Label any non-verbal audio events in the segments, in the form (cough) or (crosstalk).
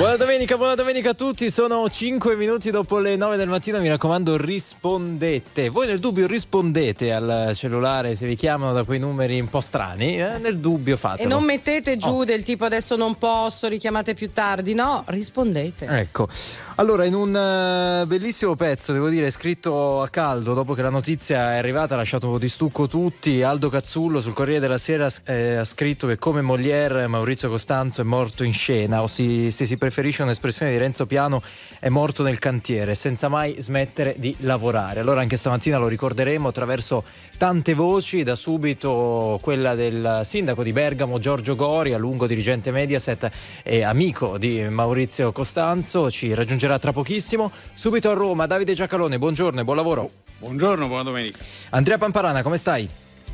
Buona domenica, buona domenica a tutti. Sono 5 minuti dopo le 9 del mattino. Mi raccomando, rispondete. Voi nel dubbio rispondete al cellulare se vi chiamano da quei numeri un po' strani. Eh? Nel dubbio fatelo. E non mettete giù oh. del tipo adesso non posso, richiamate più tardi. No, rispondete. Ecco. Allora, in un uh, bellissimo pezzo, devo dire, scritto a caldo dopo che la notizia è arrivata, ha lasciato un po' di stucco tutti. Aldo Cazzullo sul Corriere della Sera eh, ha scritto che come Molière Maurizio Costanzo è morto in scena o si, se si preferisce un'espressione di Renzo Piano, è morto nel cantiere, senza mai smettere di lavorare. Allora anche stamattina lo ricorderemo attraverso tante voci, da subito quella del sindaco di Bergamo Giorgio Gori, a lungo dirigente Mediaset e amico di Maurizio Costanzo, ci raggiungerà tra pochissimo. Subito a Roma, Davide Giacalone, buongiorno e buon lavoro. Buongiorno, buona domenica. Andrea Pamparana, come stai?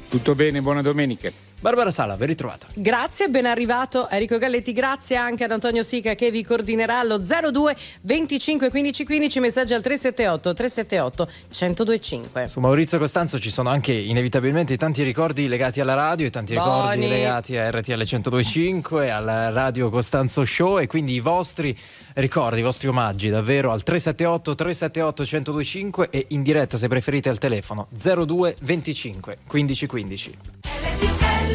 Tutto bene, buona domenica. Barbara Sala, ben ritrovata. Grazie, ben arrivato Enrico Galletti, grazie anche ad Antonio Sica che vi coordinerà allo 02 25 15 15, messaggi al 378 378 1025. Su Maurizio Costanzo ci sono anche inevitabilmente tanti ricordi legati alla radio e tanti Boni. ricordi legati a RTL 1025, al Radio Costanzo Show e quindi i vostri ricordi, i vostri omaggi davvero al 378 378 1025 e in diretta se preferite al telefono 02 25 15 15.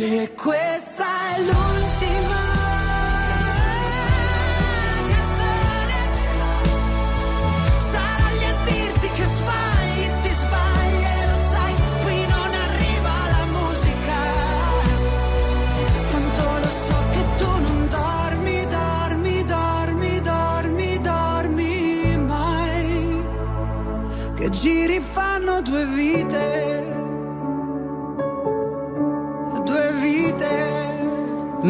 Se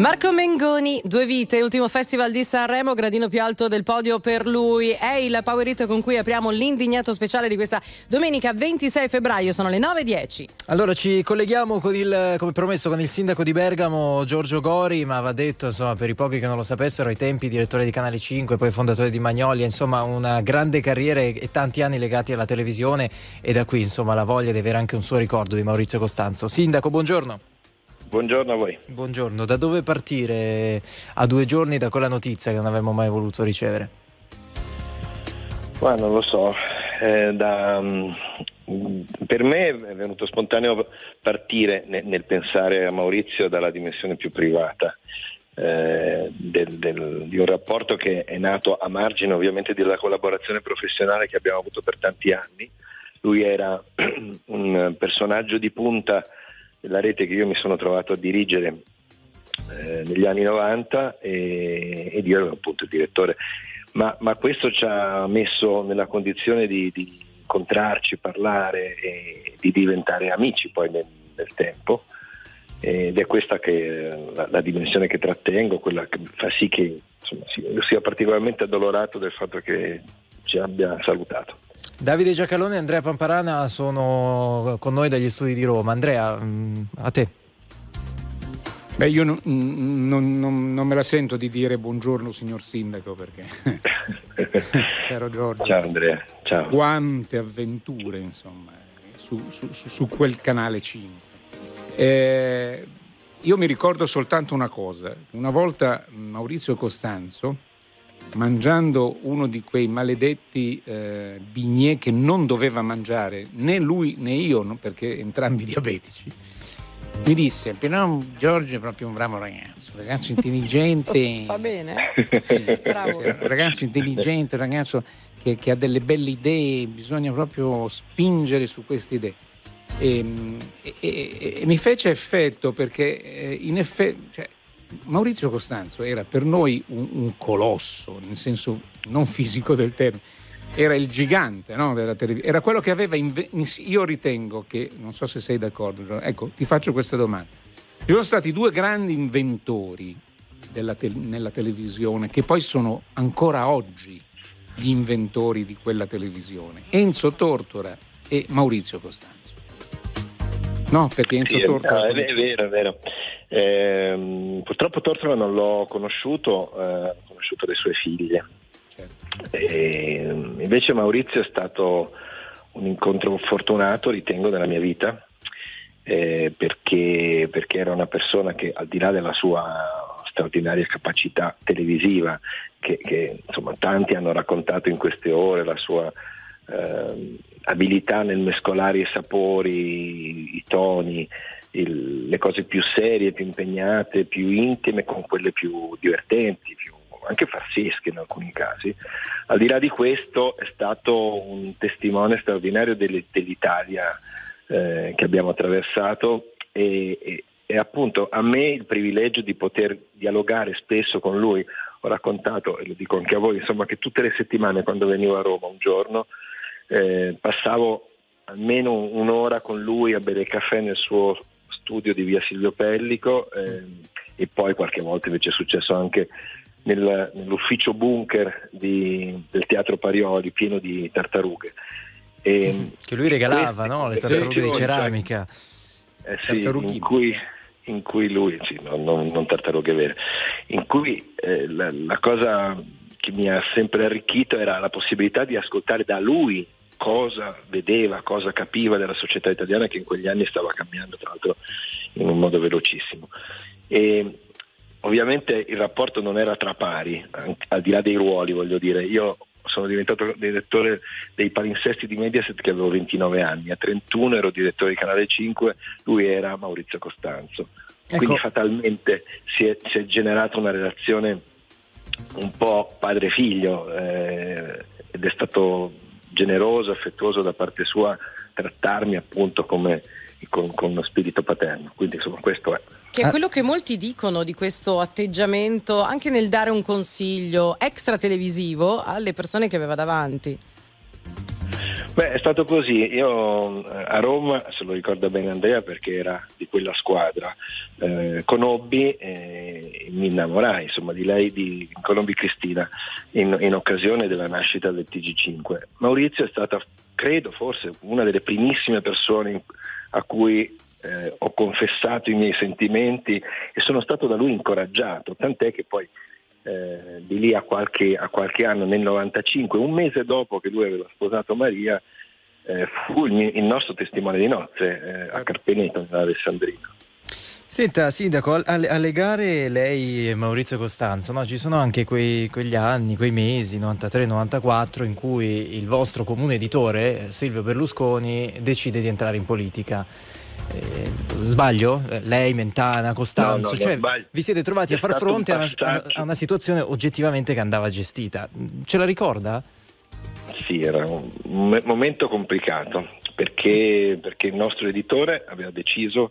Marco Mengoni, due vite, ultimo festival di Sanremo, gradino più alto del podio per lui. È il power hit con cui apriamo l'indignato speciale di questa domenica 26 febbraio, sono le 9.10. Allora ci colleghiamo con il, come promesso con il sindaco di Bergamo Giorgio Gori, ma va detto insomma per i pochi che non lo sapessero, ai tempi direttore di Canale 5, poi fondatore di Magnolia, insomma una grande carriera e tanti anni legati alla televisione e da qui insomma la voglia di avere anche un suo ricordo di Maurizio Costanzo. Sindaco, buongiorno. Buongiorno a voi. Buongiorno, da dove partire a due giorni da quella notizia che non avevamo mai voluto ricevere? Ma non lo so, eh, da, um, per me è venuto spontaneo partire nel, nel, pensare a Maurizio dalla dimensione più privata. Eh, del, del, di un rapporto che è nato a margine ovviamente della collaborazione professionale che abbiamo avuto per tanti anni. Lui era (clears throat) un personaggio di punta la rete che io mi sono trovato a dirigere eh, negli anni 90 e, ed io ero appunto il direttore. Ma, ma, questo ci ha messo nella condizione di, di, incontrarci, parlare e di diventare amici poi nel, nel tempo ed è questa che la, la, dimensione che trattengo, quella che fa sì che insomma, sia particolarmente addolorato del fatto che ci abbia salutato. Davide Giacalone e Andrea Pamparana sono con noi dagli studi di Roma. Andrea, mm, a te. Beh, io non, non, non, non, me la sento di dire buongiorno signor Sindaco perché (laughs) caro Giorgio. Ciao Andrea, ciao. Quante avventure insomma su, su, su quel canale 5. Eh, io mi ricordo soltanto una cosa, una volta Maurizio Costanzo mangiando uno di quei maledetti eh, bignè che non doveva mangiare né lui né io, no? perché entrambi (laughs) diabetici, mi disse: Però Giorgio è proprio un bravo ragazzo, un ragazzo intelligente. (laughs) Fa bene, sì, bravo. Sì, un ragazzo intelligente, un ragazzo che, che, ha delle belle idee, bisogna proprio spingere su queste idee. E, e, e, e mi fece effetto perché eh, in effetti. Cioè, Maurizio Costanzo era per noi un, un, colosso, nel senso non fisico del termine, era il gigante no, della televisione, era quello che aveva, inve- io ritengo che, non so se sei d'accordo, ecco, ti faccio questa domanda. Ci sono stati due grandi inventori te- nella televisione che poi sono ancora oggi gli inventori di quella televisione, Enzo Tortora e Maurizio Costanzo. No, perché Enzo sì, Tortora... È, è vero, è vero. Eh, purtroppo Tortora non l'ho conosciuto, eh, ho conosciuto le sue figlie. Certo. E, invece Maurizio è stato un incontro fortunato, ritengo, nella mia vita, eh, perché, perché, era una persona che al di là della sua straordinaria capacità televisiva, che, che insomma, tanti hanno raccontato in queste ore, la sua eh, abilità nel mescolare i sapori, i toni, il, le cose più serie, più impegnate, più intime con quelle più divertenti, più anche farsesche in alcuni casi. Al di là di questo è stato un testimone straordinario dell'Italia eh, che abbiamo attraversato e, e, e, appunto a me il privilegio di poter dialogare spesso con lui. Ho raccontato, e lo dico anche a voi, insomma, che tutte le settimane quando venivo a Roma un giorno eh, passavo almeno un'ora con lui a bere caffè nel suo studio di via Silvio Pellico eh, e poi qualche volta invece è successo anche nel, nell'ufficio bunker di, del Teatro Parioli pieno di tartarughe. E, mm, che lui regalava, queste, no? Le tartarughe di ceramica. Eh sì, in cui, in cui, lui, sì, non, non, non, tartarughe vere, in cui eh, la, la cosa che mi ha sempre arricchito era la possibilità di ascoltare da lui cosa vedeva, cosa capiva della società italiana che in quegli anni stava cambiando, tra l'altro in un modo velocissimo. E ovviamente il rapporto non era tra pari, al di là dei ruoli, voglio dire. Io sono diventato direttore dei palinsesti di Mediaset che avevo 29 anni, a 31 ero direttore di Canale 5, lui era Maurizio Costanzo. Ecco. Quindi fatalmente si è, si è, generata una relazione un po' padre-figlio eh, ed è stato generoso, affettuoso da parte sua trattarmi appunto come con, con uno spirito paterno. Quindi insomma questo è. Che è quello che molti dicono di questo atteggiamento anche nel dare un consiglio extra televisivo alle persone che aveva davanti. Beh, è stato così. Io eh, a Roma, se lo ricorda bene Andrea perché era di quella squadra, eh, conobbi e mi innamorai insomma, di lei, di, conobbi Cristina in, in, occasione della nascita del TG5. Maurizio è stata, credo, forse una delle primissime persone a cui eh, ho confessato i miei sentimenti e sono stato da lui incoraggiato, tant'è che poi eh, di lì a qualche, a qualche, anno, nel 95, un mese dopo che lui aveva sposato Maria, eh, fu il, il, nostro testimone di nozze eh, a Carpeneto, nell'Alessandrino. Senta, Sindaco, alle gare lei e Maurizio Costanzo, no? ci sono anche quei, quegli anni, quei mesi, 93-94, in cui il vostro comune editore, Silvio Berlusconi, decide di entrare in politica. Eh, sbaglio? Eh, lei, Mentana, Costanzo, no, no, cioè, vi siete trovati a far fronte a una, a una, situazione oggettivamente che andava gestita. Ce la ricorda? Sì, era un momento complicato perché, perché il nostro editore aveva deciso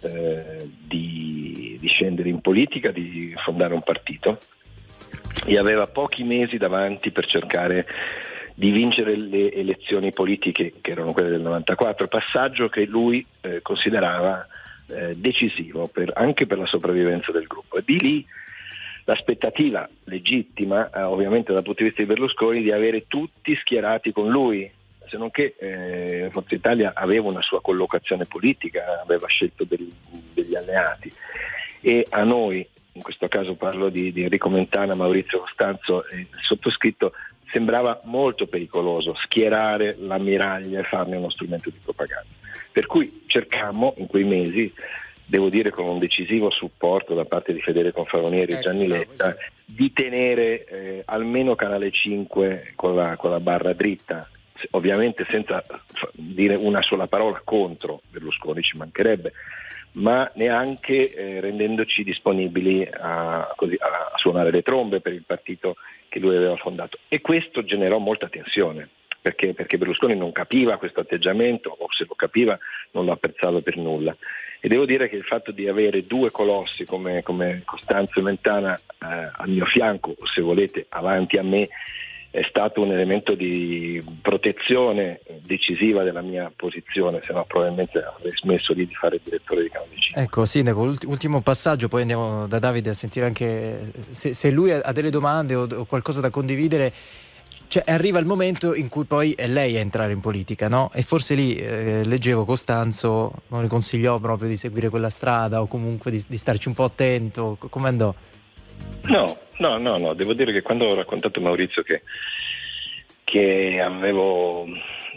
eh, di, di scendere in politica, di fondare un partito e aveva pochi mesi davanti per cercare di vincere le elezioni politiche che erano quelle del 94, passaggio che lui eh, considerava eh, decisivo per, anche per la sopravvivenza del gruppo. E di lì l'aspettativa legittima, eh, ovviamente dal punto di vista di Berlusconi, di avere tutti schierati con lui, se non che eh, Forza Italia aveva una sua collocazione politica, aveva scelto degli, degli alleati e a noi, in questo caso parlo di, di Enrico Mentana, Maurizio Costanzo e il sottoscritto, sembrava molto pericoloso schierare l'ammiraglia e farne uno strumento di propaganda. Per cui cercammo in quei mesi, devo dire con un decisivo supporto da parte di Federico Confavonieri e ecco, Gianni Letta, di tenere eh, almeno Canale 5 con la, con la barra dritta, ovviamente senza dire una sola parola contro Berlusconi, ci mancherebbe, ma neanche eh, rendendoci disponibili a, così, a, suonare le trombe per il partito che lui aveva fondato. E questo generò molta tensione. Perché, perché Berlusconi non capiva questo atteggiamento o se lo capiva non lo apprezzava per nulla. E devo dire che il fatto di avere due colossi come, come Costanzo e Mentana eh, al mio fianco, o se volete avanti a me, è stato un elemento di protezione decisiva della mia posizione, se no probabilmente avrei smesso lì di fare il direttore di Canale 5. Ecco, Sindaco, ultimo passaggio, poi andiamo da Davide a sentire anche se, se lui ha delle domande o, o qualcosa da condividere. Cioè, arriva il momento in cui poi è lei a entrare in politica, no? E forse lì eh, leggevo Costanzo non le consigliò proprio di seguire quella strada o comunque di, di starci un po' attento. Come andò? No, no, no, no, devo dire che quando ho raccontato a Maurizio che, che avevo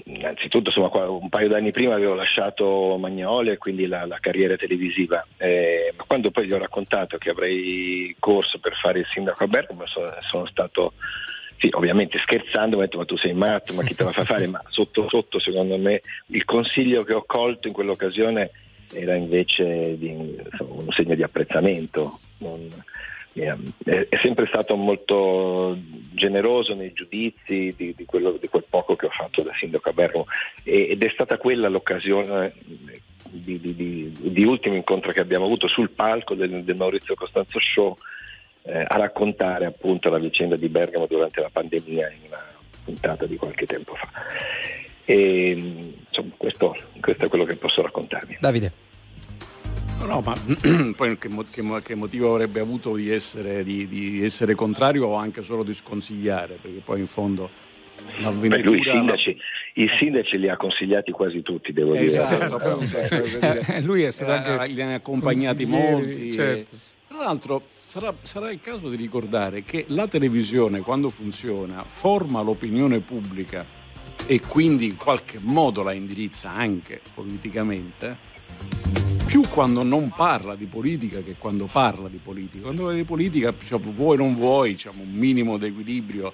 innanzitutto insomma, un paio d'anni prima avevo lasciato Magnoli e quindi la, la carriera televisiva eh, ma quando poi gli ho raccontato che avrei corso per fare il sindaco a Bergamo sono, sono stato sì, ovviamente scherzando, ha detto ma tu sei matto, ma chi te la fa fare? Ma sotto sotto secondo me il consiglio che ho colto in quell'occasione era invece di, insomma, un segno di apprezzamento. Non, è sempre stato molto generoso nei giudizi di, di, quello, di, quel poco che ho fatto da sindaco a Bergamo ed è stata quella l'occasione di, di, ultimo incontro che abbiamo avuto sul palco del, del Maurizio Costanzo Show eh, a raccontare appunto la vicenda di Bergamo durante la pandemia in una puntata di qualche tempo fa. E, insomma, questo, questo è quello che posso raccontarvi. Davide. No, ma (clears throat) poi che, che, motivo avrebbe avuto di essere, di, di essere, contrario o anche solo di sconsigliare? Perché poi in fondo l'avventura... Beh, lui i sindaci, i sindaci li ha consigliati quasi tutti, devo esatto, dire. Cioè, lui è stato anche... Li ha accompagnati molti. Certo. Tra l'altro sarà, sarà il caso di ricordare che la televisione quando funziona forma l'opinione pubblica e quindi in qualche modo la indirizza anche politicamente più quando non parla di politica che quando parla di politica. Quando parla di politica, cioè, vuoi o non vuoi, diciamo, un minimo di equilibrio,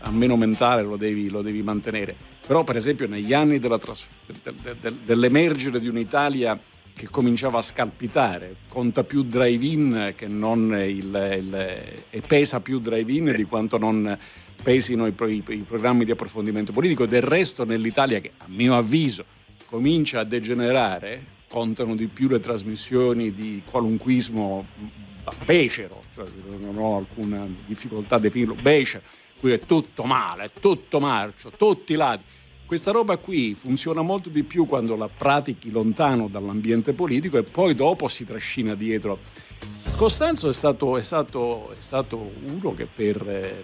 almeno mentale, lo devi, lo devi mantenere. Però, per esempio, negli anni trasf- de- de- dell'emergere di un'Italia che cominciava a scalpitare, conta più drive-in che non il, il, e pesa più drive-in di quanto non pesino i, i, i programmi di approfondimento politico. Del resto, nell'Italia, che a mio avviso comincia a degenerare, contano di più le trasmissioni di qualunquismo becero, cioè non ho alcuna difficoltà a definirlo becero, qui è tutto male, è tutto marcio, tutti i lati. Questa roba qui funziona molto di più quando la pratichi lontano dall'ambiente politico e poi dopo si trascina dietro. Costanzo è stato, è stato, è stato uno che per,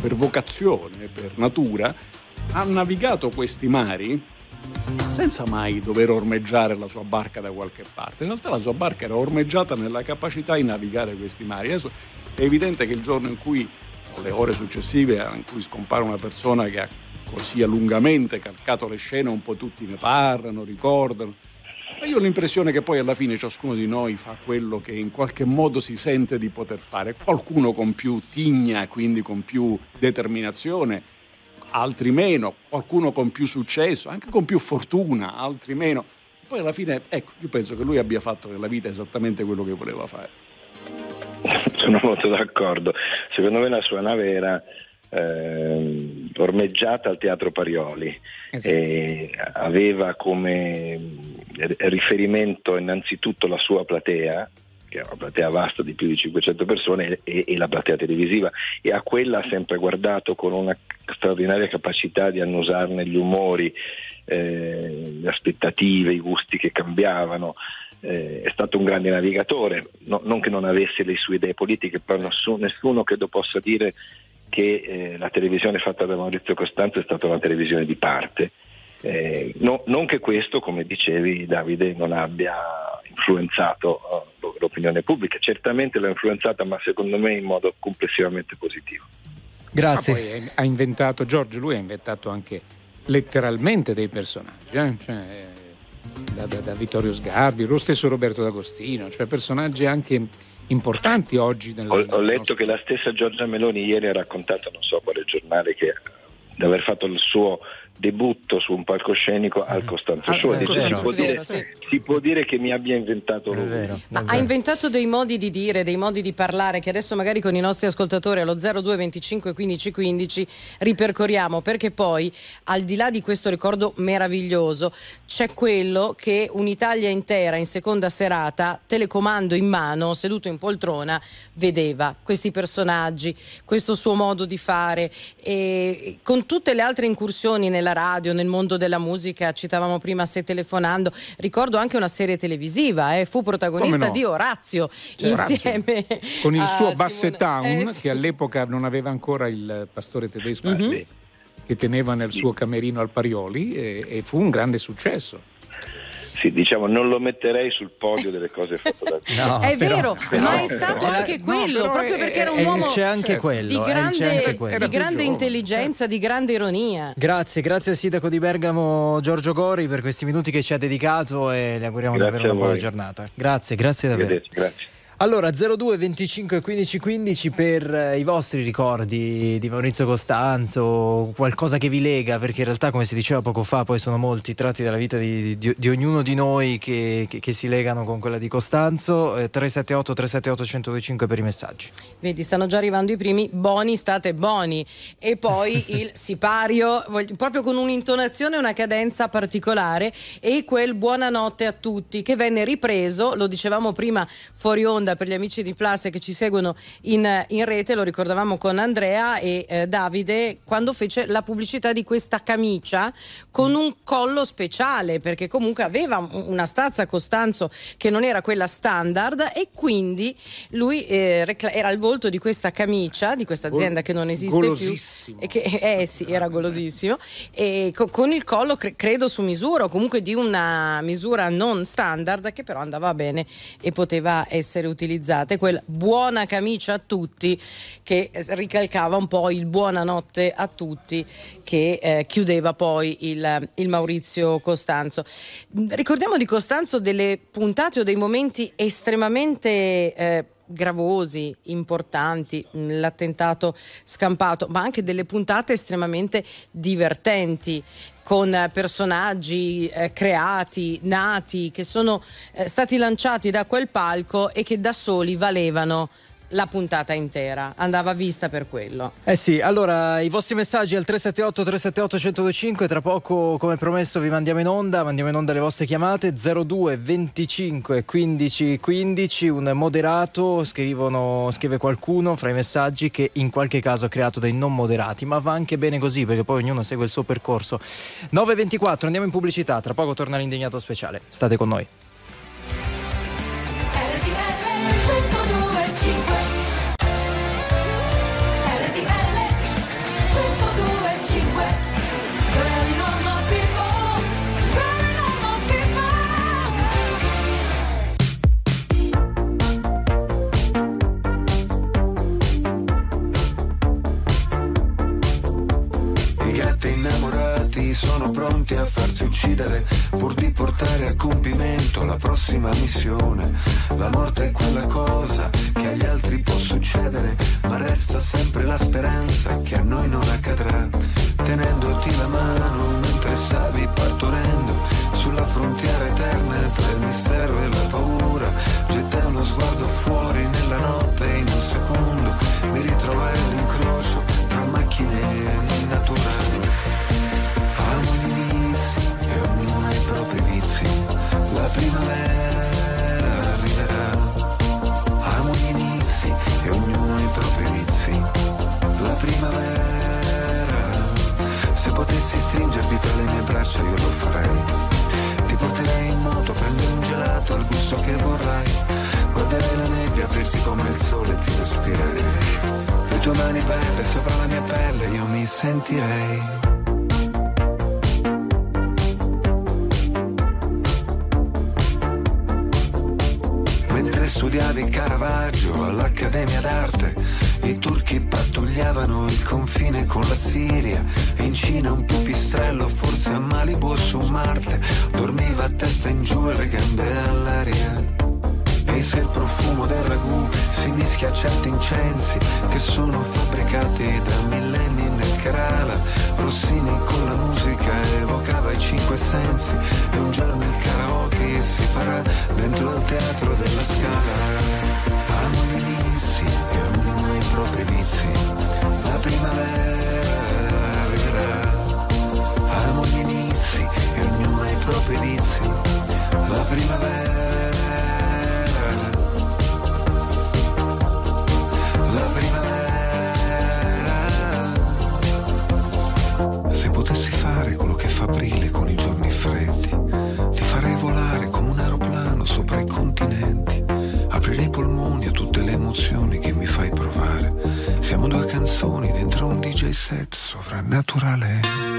per vocazione, per natura, ha navigato questi mari senza mai dover ormeggiare la sua barca da qualche parte. In realtà la sua barca era ormeggiata nella capacità di navigare questi mari. Adesso è evidente che il giorno in cui, o le ore successive, in cui scompare una persona che ha così lungamente calcato le scene, un po' tutti ne parlano, ricordano. Ma io ho l'impressione che poi alla fine ciascuno di noi fa quello che in qualche modo si sente di poter fare. Qualcuno con più tigna, quindi con più determinazione, altri meno, qualcuno con più successo, anche con più fortuna, altri meno. Poi alla fine, ecco, io penso che lui abbia fatto nella vita esattamente quello che voleva fare. (laughs) Sono molto d'accordo. Secondo me la sua nave era eh, ormeggiata al Teatro Parioli esatto. e aveva come riferimento innanzitutto la sua platea che è una platea vasta di più di 500 persone e, e, la platea televisiva e a quella ha sempre guardato con una straordinaria capacità di annusarne gli umori, eh, le aspettative, i gusti che cambiavano. Eh, è stato un grande navigatore, no, non che non avesse le sue idee politiche, però nessuno, nessuno credo possa dire che eh, la televisione fatta da Maurizio Costanzo è stata una televisione di parte. Eh, no, non che questo, come dicevi Davide, non abbia influenzato uh, l'opinione pubblica, certamente l'ha influenzata, ma secondo me in modo complessivamente positivo. Grazie. Ma poi ha inventato, Giorgio, lui ha inventato anche letteralmente dei personaggi, eh? cioè, da, da, da, Vittorio Sgarbi, lo stesso Roberto D'Agostino, cioè personaggi anche importanti oggi. Nel, ho, ho letto nostro... che la stessa Giorgia Meloni ieri ha raccontato, non so quale giornale, che di aver fatto il suo debutto su un palcoscenico al mm. Costanzo ah, Show. Si, può dire, sì. si, può dire, che mi abbia inventato lui. Vero, Ma ha inventato dei modi di dire, dei modi di parlare che adesso magari con i nostri ascoltatori allo 02 25 15 15 ripercorriamo perché poi al di là di questo ricordo meraviglioso c'è quello che un'Italia intera in seconda serata, telecomando in mano, seduto in poltrona, vedeva questi personaggi, questo suo modo di fare e con tutte le altre incursioni nella radio, nel mondo della musica, citavamo prima Se telefonando, ricordo anche una serie televisiva, eh, fu protagonista no? di Orazio C'è insieme Orazio. con il suo Basset Town eh, sì. che all'epoca non aveva ancora il pastore tedesco mm-hmm. che teneva nel suo camerino al Parioli e, e fu un grande successo. Sì, diciamo, non lo metterei sul podio delle cose fatte da (laughs) no, È però, vero, però, ma è stato però, anche quello, no, proprio è, perché era un uomo c'è anche quello, di grande, anche quello. Di grande intelligenza, di grande ironia. Grazie, grazie al sindaco di Bergamo Giorgio Gori per questi minuti che ci ha dedicato e le auguriamo grazie davvero una buona giornata. Grazie, grazie davvero. Grazie. Allora 02 25 15 15 per eh, i vostri ricordi di Maurizio Costanzo, qualcosa che vi lega, perché in realtà come si diceva poco fa poi sono molti tratti della vita di, di, di ognuno di noi che, che, che, si legano con quella di Costanzo. Eh, 378 378 1025 per i messaggi. Vedi, stanno già arrivando i primi, boni state boni. E poi (laughs) il sipario, proprio con un'intonazione e una cadenza particolare e quel buonanotte a tutti che venne ripreso, lo dicevamo prima fuori onda onda per gli amici di Plus che ci seguono in, in rete, lo ricordavamo con Andrea e eh, Davide, quando fece la pubblicità di questa camicia con un collo speciale, perché comunque aveva una stazza Costanzo che non era quella standard e quindi lui eh, era il volto di questa camicia, di questa azienda che non esiste più. E che, eh sì, era golosissimo. E co- con il collo cre- credo su misura o comunque di una misura non standard che però andava bene e poteva essere utilizzata utilizzate, quel buona camicia a tutti che ricalcava un po' il buonanotte a tutti che eh, chiudeva poi il, il, Maurizio Costanzo. Ricordiamo di Costanzo delle puntate o dei momenti estremamente... Eh, gravosi, importanti, l'attentato scampato, ma anche delle puntate estremamente divertenti con personaggi eh, creati, nati, che sono eh, stati lanciati da quel palco e che da soli valevano la puntata intera, andava vista per quello. Eh sì, allora i vostri messaggi al 378 378 1025, tra poco come promesso vi mandiamo in onda, mandiamo in onda le vostre chiamate. 02 25 15 15, un moderato, scrivono, scrive qualcuno fra i messaggi che in qualche caso ha creato dei non moderati, ma va anche bene così perché poi ognuno segue il suo percorso. 9.24, andiamo in pubblicità, tra poco torna l'indegnato speciale, state con noi. Sono pronti a farsi uccidere pur di portare a compimento la prossima missione. La morte è quella cosa che agli altri può succedere, ma resta sempre la speranza che a noi non accadrà. Tenendoti la mano mentre stavi partorendo sulla frontiera eterna tra il mistero e la paura, gettai uno sguardo fuori primavera arriverà. Amo gli inizi e ognuno i propri vizi. La primavera, se potessi stringerti tra le mie braccia io lo farei. Ti porterei in moto, prendere un gelato al gusto che vorrai. Guarderei la nebbia aprirsi come il sole e ti respirerei. Le tue mani belle sopra la mia pelle io mi sentirei. Studiavi Caravaggio all'Accademia d'Arte. I turchi pattugliavano il confine con la Siria e in Cina un pipistrello, forse a Malibu su Marte, dormiva a testa in giù e le gambe all'aria. E se il profumo del ragù si mischia a certi incensi che sono fabbricati da millenni nel Kerala, Rossini con la musica evocava i cinque sensi e un giorno il karaoke si farà dentro al teatro della scala. Amo gli inizi e ognuno i propri vizi. La primavera arriverà. Amo gli inizi e ognuno ha i propri vizi. La primavera la primavera. Se potessi fare quello che fa aprile con i giorni freddi, dentro un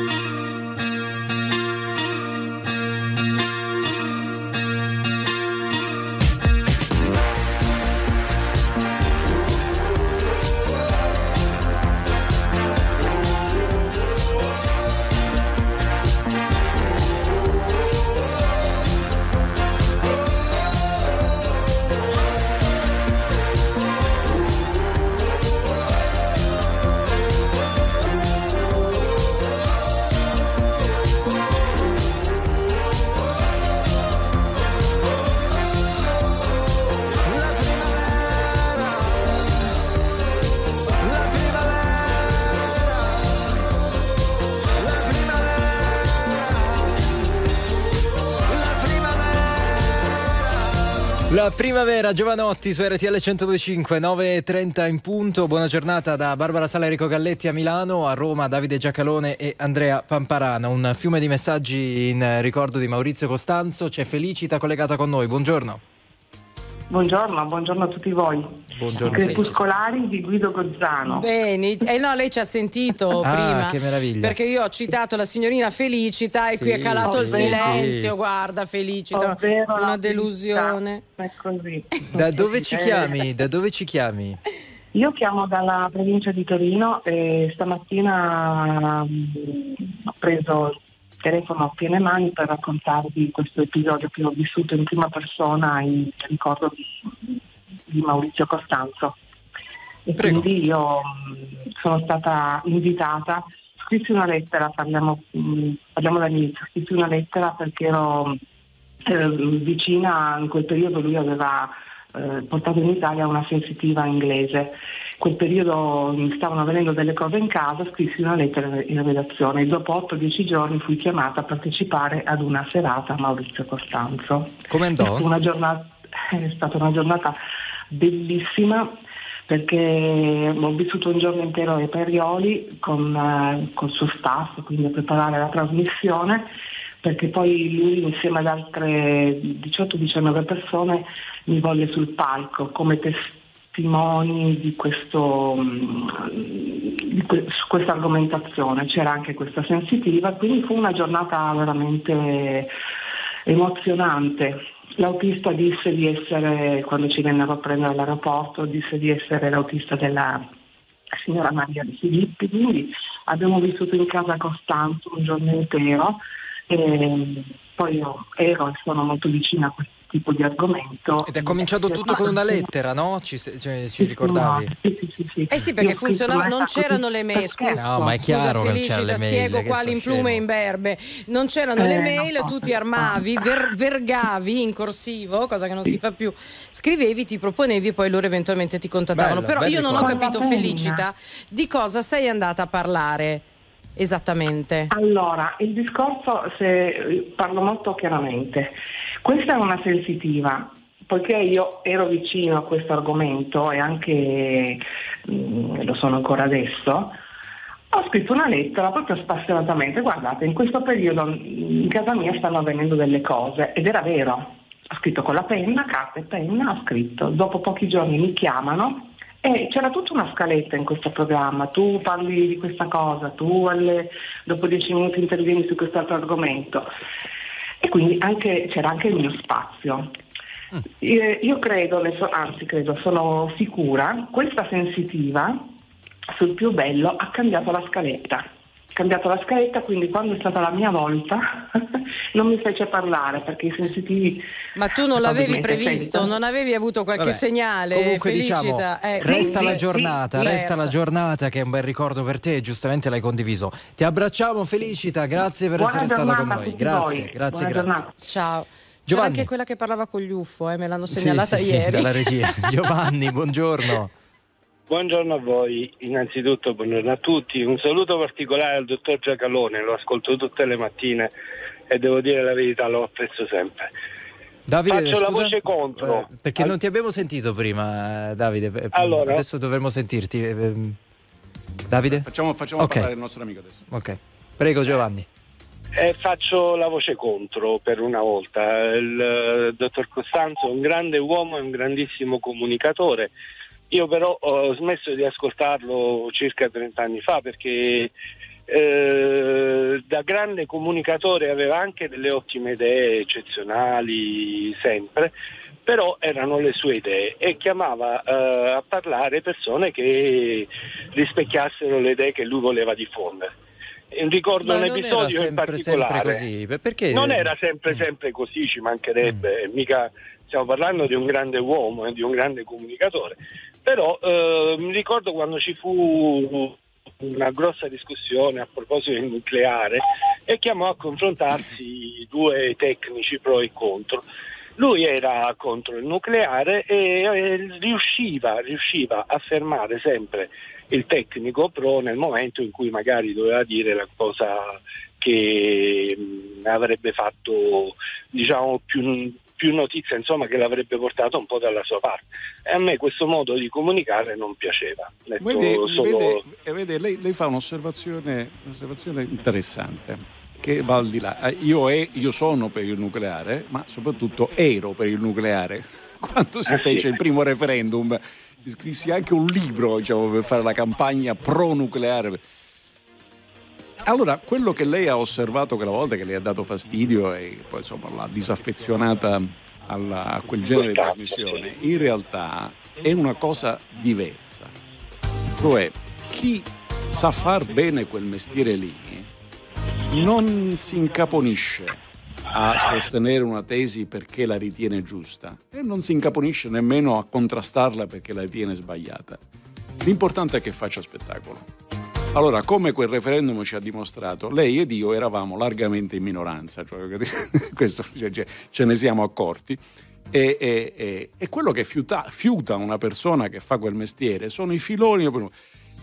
primavera Giovanotti su RTL 1025 9.30 in punto. Buona giornata da Barbara Sala Enrico Galletti a Milano, a Roma Davide Giacalone e Andrea Pamparana. Un fiume di messaggi in ricordo di Maurizio Costanzo. C'è Felicita collegata con noi. Buongiorno. Buongiorno, buongiorno a tutti voi. Buongiorno. Crepuscolari di Guido Gozzano. Bene, eh no, lei ci ha sentito Ah, prima. che meraviglia. Perché io ho citato la signorina Felicita e Sì, qui è calato il silenzio. sì. Guarda, Felicita, Ovvero una delusione. È così. Da dove ci Eh, chiami? Da dove ci chiami? Io chiamo dalla provincia di Torino e stamattina mm, ho preso il telefono a piene mani per raccontarvi questo episodio che ho vissuto in prima persona in ricordo di, di Maurizio Costanzo. E Prego. quindi io mm, sono stata invitata, scrissi una lettera, parliamo, mm, parliamo dall'inizio, scrissi una lettera perché ero eh, vicina, in quel periodo lui aveva eh, portato in Italia una sensitiva inglese. In quel periodo mi stavano avvenendo delle cose in casa, scrissi una lettera in redazione e dopo 8-10 giorni fui chiamata a partecipare ad una serata a Maurizio Costanzo. Come andò? È, giornata, è stata una giornata bellissima perché ho vissuto un giorno intero ai Perioli con, eh, il suo staff, quindi a preparare la trasmissione, perché poi lui insieme ad altre 18-19 persone mi volle sul palco come testimoni di questo, mm, di que- su questa argomentazione, c'era anche questa sensitiva, quindi fu una giornata veramente emozionante. L'autista disse di essere, quando ci vennero a prendere all'aeroporto, disse di essere l'autista della signora Maria Di Filippi, quindi abbiamo vissuto in casa Costanzo un giorno intero e poi io ero e sono molto vicina a questo tipo di argomento. Ed è cominciato tutto con una lettera, no? Ci, cioè, ci ricordavi? No, sì, sì, sì, Eh sì, perché funzionava, non c'erano le mail. Scusa, no, ma è chiaro scusa, che c'era le mail. spiego quali in plume e in berbe. Non c'erano eh, le mail, tu ti armavi, (laughs) ver- vergavi in corsivo, cosa che non si fa più. Scrivevi, ti proponevi e poi loro eventualmente ti contattavano. Bello, Però io non ho capito, Felicita, di cosa sei andata a parlare esattamente. Allora, il discorso, se parlo molto chiaramente, questa è una sensitiva, poiché io ero vicino a questo argomento e anche mh, lo sono ancora adesso, ho scritto una lettera proprio spassionatamente, guardate, in questo periodo in casa mia stanno avvenendo delle cose ed era vero. Ho scritto con la penna, carta e penna, ho scritto. Dopo pochi giorni mi chiamano e c'era tutta una scaletta in questo programma, tu parli di questa cosa, tu alle- dopo dieci minuti intervieni su quest'altro argomento e quindi anche- c'era anche il mio spazio. Eh, Io credo, anzi credo, sono sicura, questa sensitiva sul più bello ha cambiato la scaletta. Cambiato la scaletta, quindi quando è stata la mia volta (laughs) non mi fece parlare perché i sensitivi... Ma tu non l'avevi previsto, non avevi avuto qualche Vabbè, segnale, Comunque Felicita? diciamo, Eh, resta sì, la sì, giornata, sì, resta certo. la giornata che è un bel ricordo per te e giustamente l'hai condiviso. Ti abbracciamo Felicita, grazie per Buona essere stata con noi. Grazie, voi. grazie, Buona grazie. giornata. Ciao. C'era Giovanni. anche quella che parlava con gli UFO, eh, me l'hanno Sì, segnalata sì, sì, ieri. dalla regia. (laughs) Giovanni, buongiorno. Buongiorno a voi, innanzitutto buongiorno a tutti. Un saluto particolare al dottor Giacalone, lo ascolto tutte le mattine e devo dire la verità, lo apprezzo sempre. Davide, Faccio la scusa? voce contro. Eh, perché Al- non ti abbiamo sentito prima, eh, Davide. eh, Allora. Adesso dovremmo sentirti. eh, ehm. Davide? Facciamo, facciamo Ok. parlare il nostro amico adesso. Ok. Prego Giovanni. E faccio la voce contro per una volta. Il eh, dottor Costanzo è un grande uomo e un grandissimo comunicatore. Io però ho smesso di ascoltarlo circa 30 anni fa perché eh, da grande comunicatore aveva anche delle ottime idee eccezionali sempre, però erano le sue idee e chiamava eh, a parlare persone che rispecchiassero le idee che lui voleva diffondere. Ricordo Ma un episodio in sempre, sempre particolare. per- Perché? Non era sempre, sempre così, ci Mm. mancherebbe, mica stiamo parlando di un grande uomo e di un grande comunicatore. Però eh, mi ricordo quando ci fu una grossa discussione a proposito del nucleare e chiamò a confrontarsi due tecnici pro e contro. Lui era contro il nucleare e eh, riusciva, riusciva a fermare sempre il tecnico pro nel momento in cui magari doveva dire la cosa che mh, avrebbe fatto diciamo più, più notizia, insomma che l'avrebbe portato un po' dalla sua parte. E a me questo modo di comunicare non piaceva. Vede, solo- vede- eh, vede, lei, lei fa un'osservazione, un'osservazione interessante che va al di là. Eh, Io, è- io sono per il nucleare, ma soprattutto ero per il nucleare. (laughs) Quando si Ah, sì. fece il primo referendum, scrissi anche un libro diciamo, per fare la campagna pro-nucleare. Allora, quello che lei ha osservato quella volta che le ha dato fastidio e poi insomma l'ha disaffezionata alla- a quel genere di trasmissione, in realtà è una cosa diversa. Cioè, chi sa far bene quel mestiere lì non si incaponisce a sostenere una tesi perché la ritiene giusta e non si incaponisce nemmeno a contrastarla perché la ritiene sbagliata. L'importante è che faccia spettacolo. Allora, come quel referendum ci ha dimostrato, lei ed io eravamo largamente in minoranza, cioè, (laughs) questo cioè, ce ne siamo accorti, E, e, e, e quello che fiuta, fiuta, una persona che fa quel mestiere sono i filoni.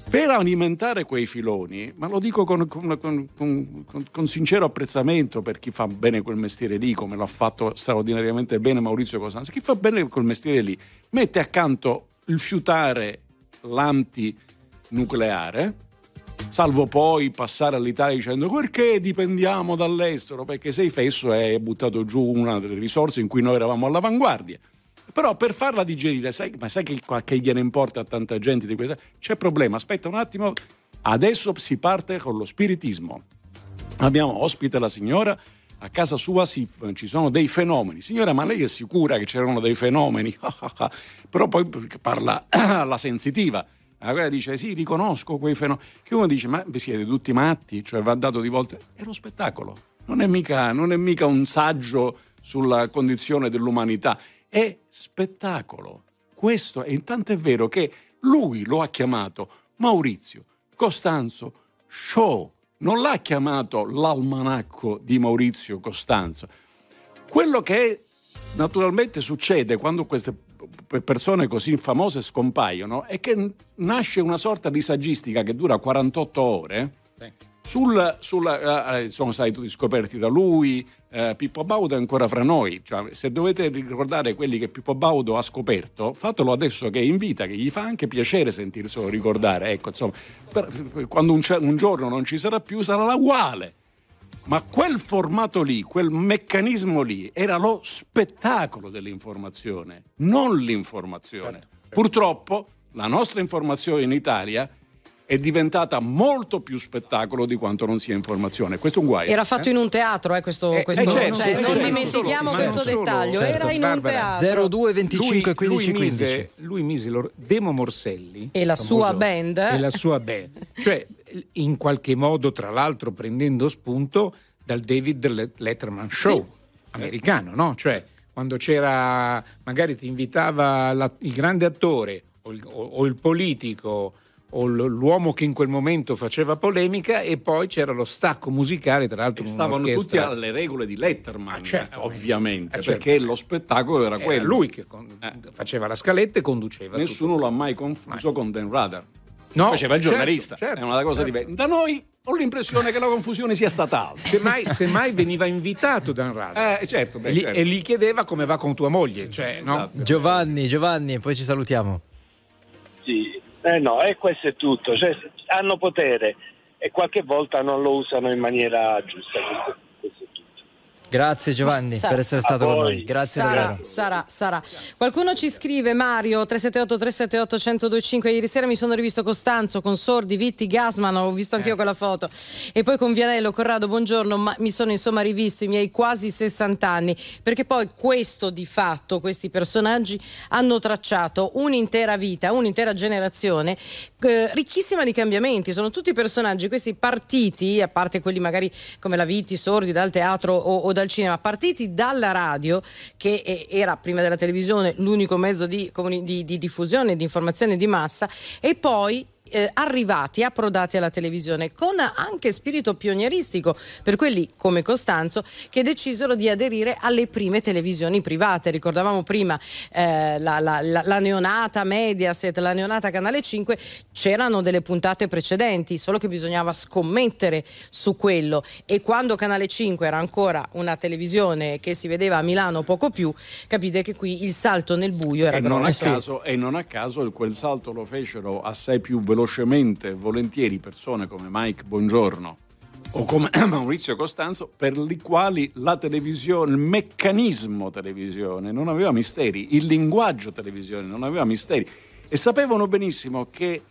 Per alimentare quei filoni, ma lo dico con, con, con, con, sincero apprezzamento per chi fa bene quel mestiere lì, come l'ha fatto straordinariamente bene Maurizio Costanza, chi fa bene quel mestiere lì mette accanto il fiutare l'antinucleare, salvo poi passare all'Italia dicendo perché dipendiamo dall'estero, perché sei fesso e hai buttato giù una delle risorse in cui noi eravamo all'avanguardia. Però per farla digerire, sai, ma sai che, che gliene importa a tanta gente di questa? C'è problema, aspetta un attimo, adesso si parte con lo spiritismo. Abbiamo ospite la signora, a casa sua si, ci sono dei fenomeni. Signora, ma lei è sicura che c'erano dei fenomeni? (laughs) Però poi parla (clears throat) alla sensitiva. Allora dice sì, riconosco quei fenomeni. Che uno dice, ma siete tutti matti? Cioè va dato di volte... È lo spettacolo. Non è mica, non è mica un saggio sulla condizione dell'umanità è spettacolo. Questo è intanto è vero che lui lo ha chiamato Maurizio Costanzo Show, non l'ha chiamato l'almanacco di Maurizio Costanzo. Quello che naturalmente succede quando queste persone così famose scompaiono è che nasce una sorta di saggistica che dura 48 ore. Sì sul, sulla, eh, sono stati tutti scoperti da lui, eh, Pippo Baudo è ancora fra noi, cioè, se dovete ricordare quelli che Pippo Baudo ha scoperto, fatelo adesso che è in vita, che gli fa anche piacere sentirselo ricordare, ecco, insomma, per, quando un, un giorno non ci sarà più sarà uguale. Ma quel formato lì, quel meccanismo lì, era lo spettacolo dell'informazione, non l'informazione. Certo. Purtroppo la nostra informazione in Italia è diventata molto più spettacolo di quanto non sia informazione. Questo è un guaio. Era fatto eh? in un teatro, eh, questo, eh, questo certo, cioè, non certo, dimentichiamo solo, questo dettaglio. Certo, Era in Barbara, un teatro. 02 25 lui, 15 lui 15. Mise, lui mise lo, Demo Morselli e la sua band. E la sua band. (laughs) cioè, in qualche modo, tra l'altro, prendendo spunto dal David Letterman Show sì. americano, no? Cioè, quando c'era, magari ti invitava la, il grande attore o il, o, o il politico o l'uomo che in quel momento faceva polemica e poi c'era lo stacco musicale tra l'altro e stavano tutti alle regole di Letterman ah, certo, ovviamente eh, certo. perché lo spettacolo era, era quello lui che con- eh. faceva la scaletta e conduceva nessuno tutto. l'ha mai confuso mai. con Dan Radar no, faceva il certo, giornalista certo, è una cosa certo. diversa da noi ho l'impressione che la confusione sia stata alta semmai, semmai veniva invitato Dan Radar eh, certo, beh, e, gli, certo. e gli chiedeva come va con tua moglie cioè, esatto. no? Giovanni Giovanni poi ci salutiamo sì eh no, e questo è tutto, cioè, hanno potere e qualche volta non lo usano in maniera giusta. Questo, questo è tutto. Grazie Giovanni Sarà. per essere stato con noi. Grazie sarà, davvero. sarà, sarà. Qualcuno ci scrive Mario 378 378 1025. Ieri sera mi sono rivisto Costanzo con Sordi, Vitti, Gasman. Ho visto anch'io Eh. quella foto. E poi con Vianello, Corrado, buongiorno. Ma mi sono insomma rivisto i miei quasi 60 anni. Perché poi questo di fatto, questi personaggi hanno tracciato un'intera vita, un'intera generazione eh, ricchissima di cambiamenti. Sono tutti personaggi, questi partiti, a parte quelli magari come la Vitti, Sordi, dal teatro o, o dal cinema, partiti dalla radio, che eh, era prima della televisione l'unico mezzo di, di, di diffusione, di informazione di massa, e poi eh, arrivati, approdati alla televisione con anche spirito pionieristico per quelli come Costanzo che decisero di aderire alle prime televisioni private. Ricordavamo prima eh, la, la, la, la neonata Mediaset, la neonata Canale 5, c'erano delle puntate precedenti, solo che bisognava scommettere su quello e quando Canale 5 era ancora una televisione che si vedeva a Milano poco più, capite che qui il salto nel buio era e non, a grosso. caso, e non a caso quel salto lo fecero assai più velocemente e volentieri persone come Mike Bongiorno o come (clears throat) Maurizio Costanzo, per i quali la televisione, il meccanismo televisione non aveva misteri, il linguaggio televisione non aveva misteri e sapevano benissimo che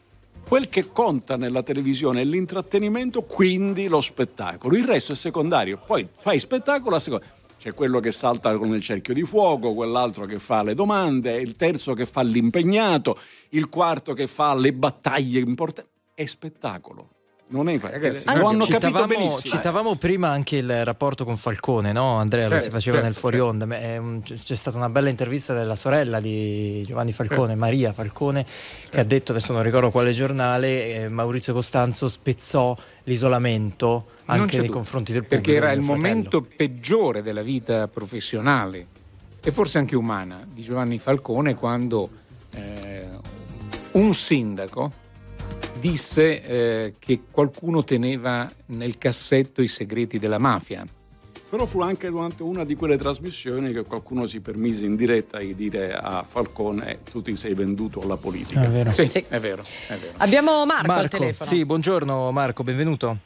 quel che conta nella televisione è l'intrattenimento, quindi lo spettacolo. Il resto è secondario. Poi fai spettacolo a seconda. C'è quello che salta con il cerchio di fuoco, quell'altro che fa le domande, il terzo che fa l'impegnato, il quarto che fa le battaglie importanti. È spettacolo. Non è Ragazzi, lo noi hanno capito citavamo, benissimo. citavamo prima anche il rapporto con Falcone, no? Andrea lo Certo, si faceva certo, nel fuori certo. onda. C'è stata una bella intervista della sorella di Giovanni Falcone, Certo. Maria Falcone, che ha detto, adesso non ricordo quale giornale, eh, Maurizio Costanzo spezzò l'isolamento anche nei confronti del pubblico. perché era il fratello. momento peggiore della vita professionale e forse anche umana di Giovanni Falcone quando eh, un sindaco disse eh, che qualcuno teneva nel cassetto i segreti della mafia. Però fu anche durante una di quelle trasmissioni che qualcuno si permise in diretta di dire a Falcone tu ti sei venduto alla politica. È vero. Sì, sì. È, vero, è vero. Abbiamo Marco, Marco al telefono. Sì, buongiorno Marco, benvenuto.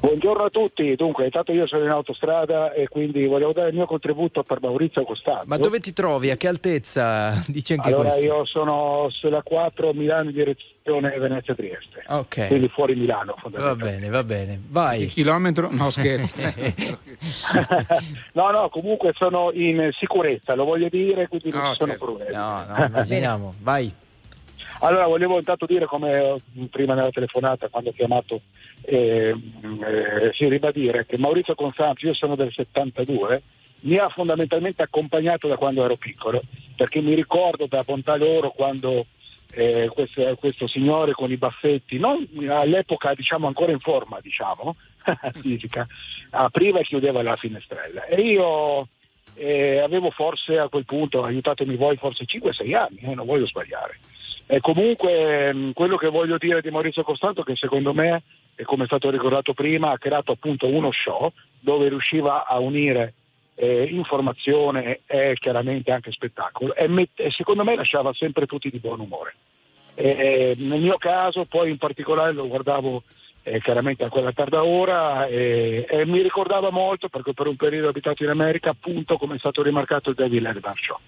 Buongiorno a tutti, dunque intanto io sono in autostrada e quindi volevo dare il mio contributo per Maurizio Costanzo. Ma dove ti trovi? A che altezza? (laughs) Dici anche allora questo. io sono sulla 4 Milano in direzione Venezia-Trieste, Ok. quindi fuori Milano Va fondamentalmente. bene, va bene. Il Vai. chilometro? No, (laughs) scherzo. (laughs) no, no, comunque sono in sicurezza, lo voglio dire, quindi non ci sono problemi. No, no, immaginiamo. Vai. Allora, volevo intanto dire, come eh, prima nella telefonata, quando ho chiamato, eh, eh, sì, ribadire che Maurizio Constanzo, io sono del 72, mi ha fondamentalmente accompagnato da quando ero piccolo, perché mi ricordo da bontà loro quando eh, questo, questo signore con i baffetti, non all'epoca diciamo ancora in forma, diciamo, (laughs) fisica, apriva e chiudeva la finestrella. E io eh, avevo forse a quel punto, aiutatemi voi, forse 5-6 anni, eh, non voglio sbagliare. E comunque mh, quello che voglio dire di Maurizio Costanzo che secondo me, e come è stato ricordato prima, ha creato appunto uno show dove riusciva a unire eh, informazione e chiaramente anche spettacolo e, met- e secondo me lasciava sempre tutti di buon umore. E, nel mio caso poi in particolare lo guardavo eh, chiaramente a quella tarda ora e, e mi ricordava molto perché per un periodo ho abitato in America appunto come è stato rimarcato il David Letterman Show.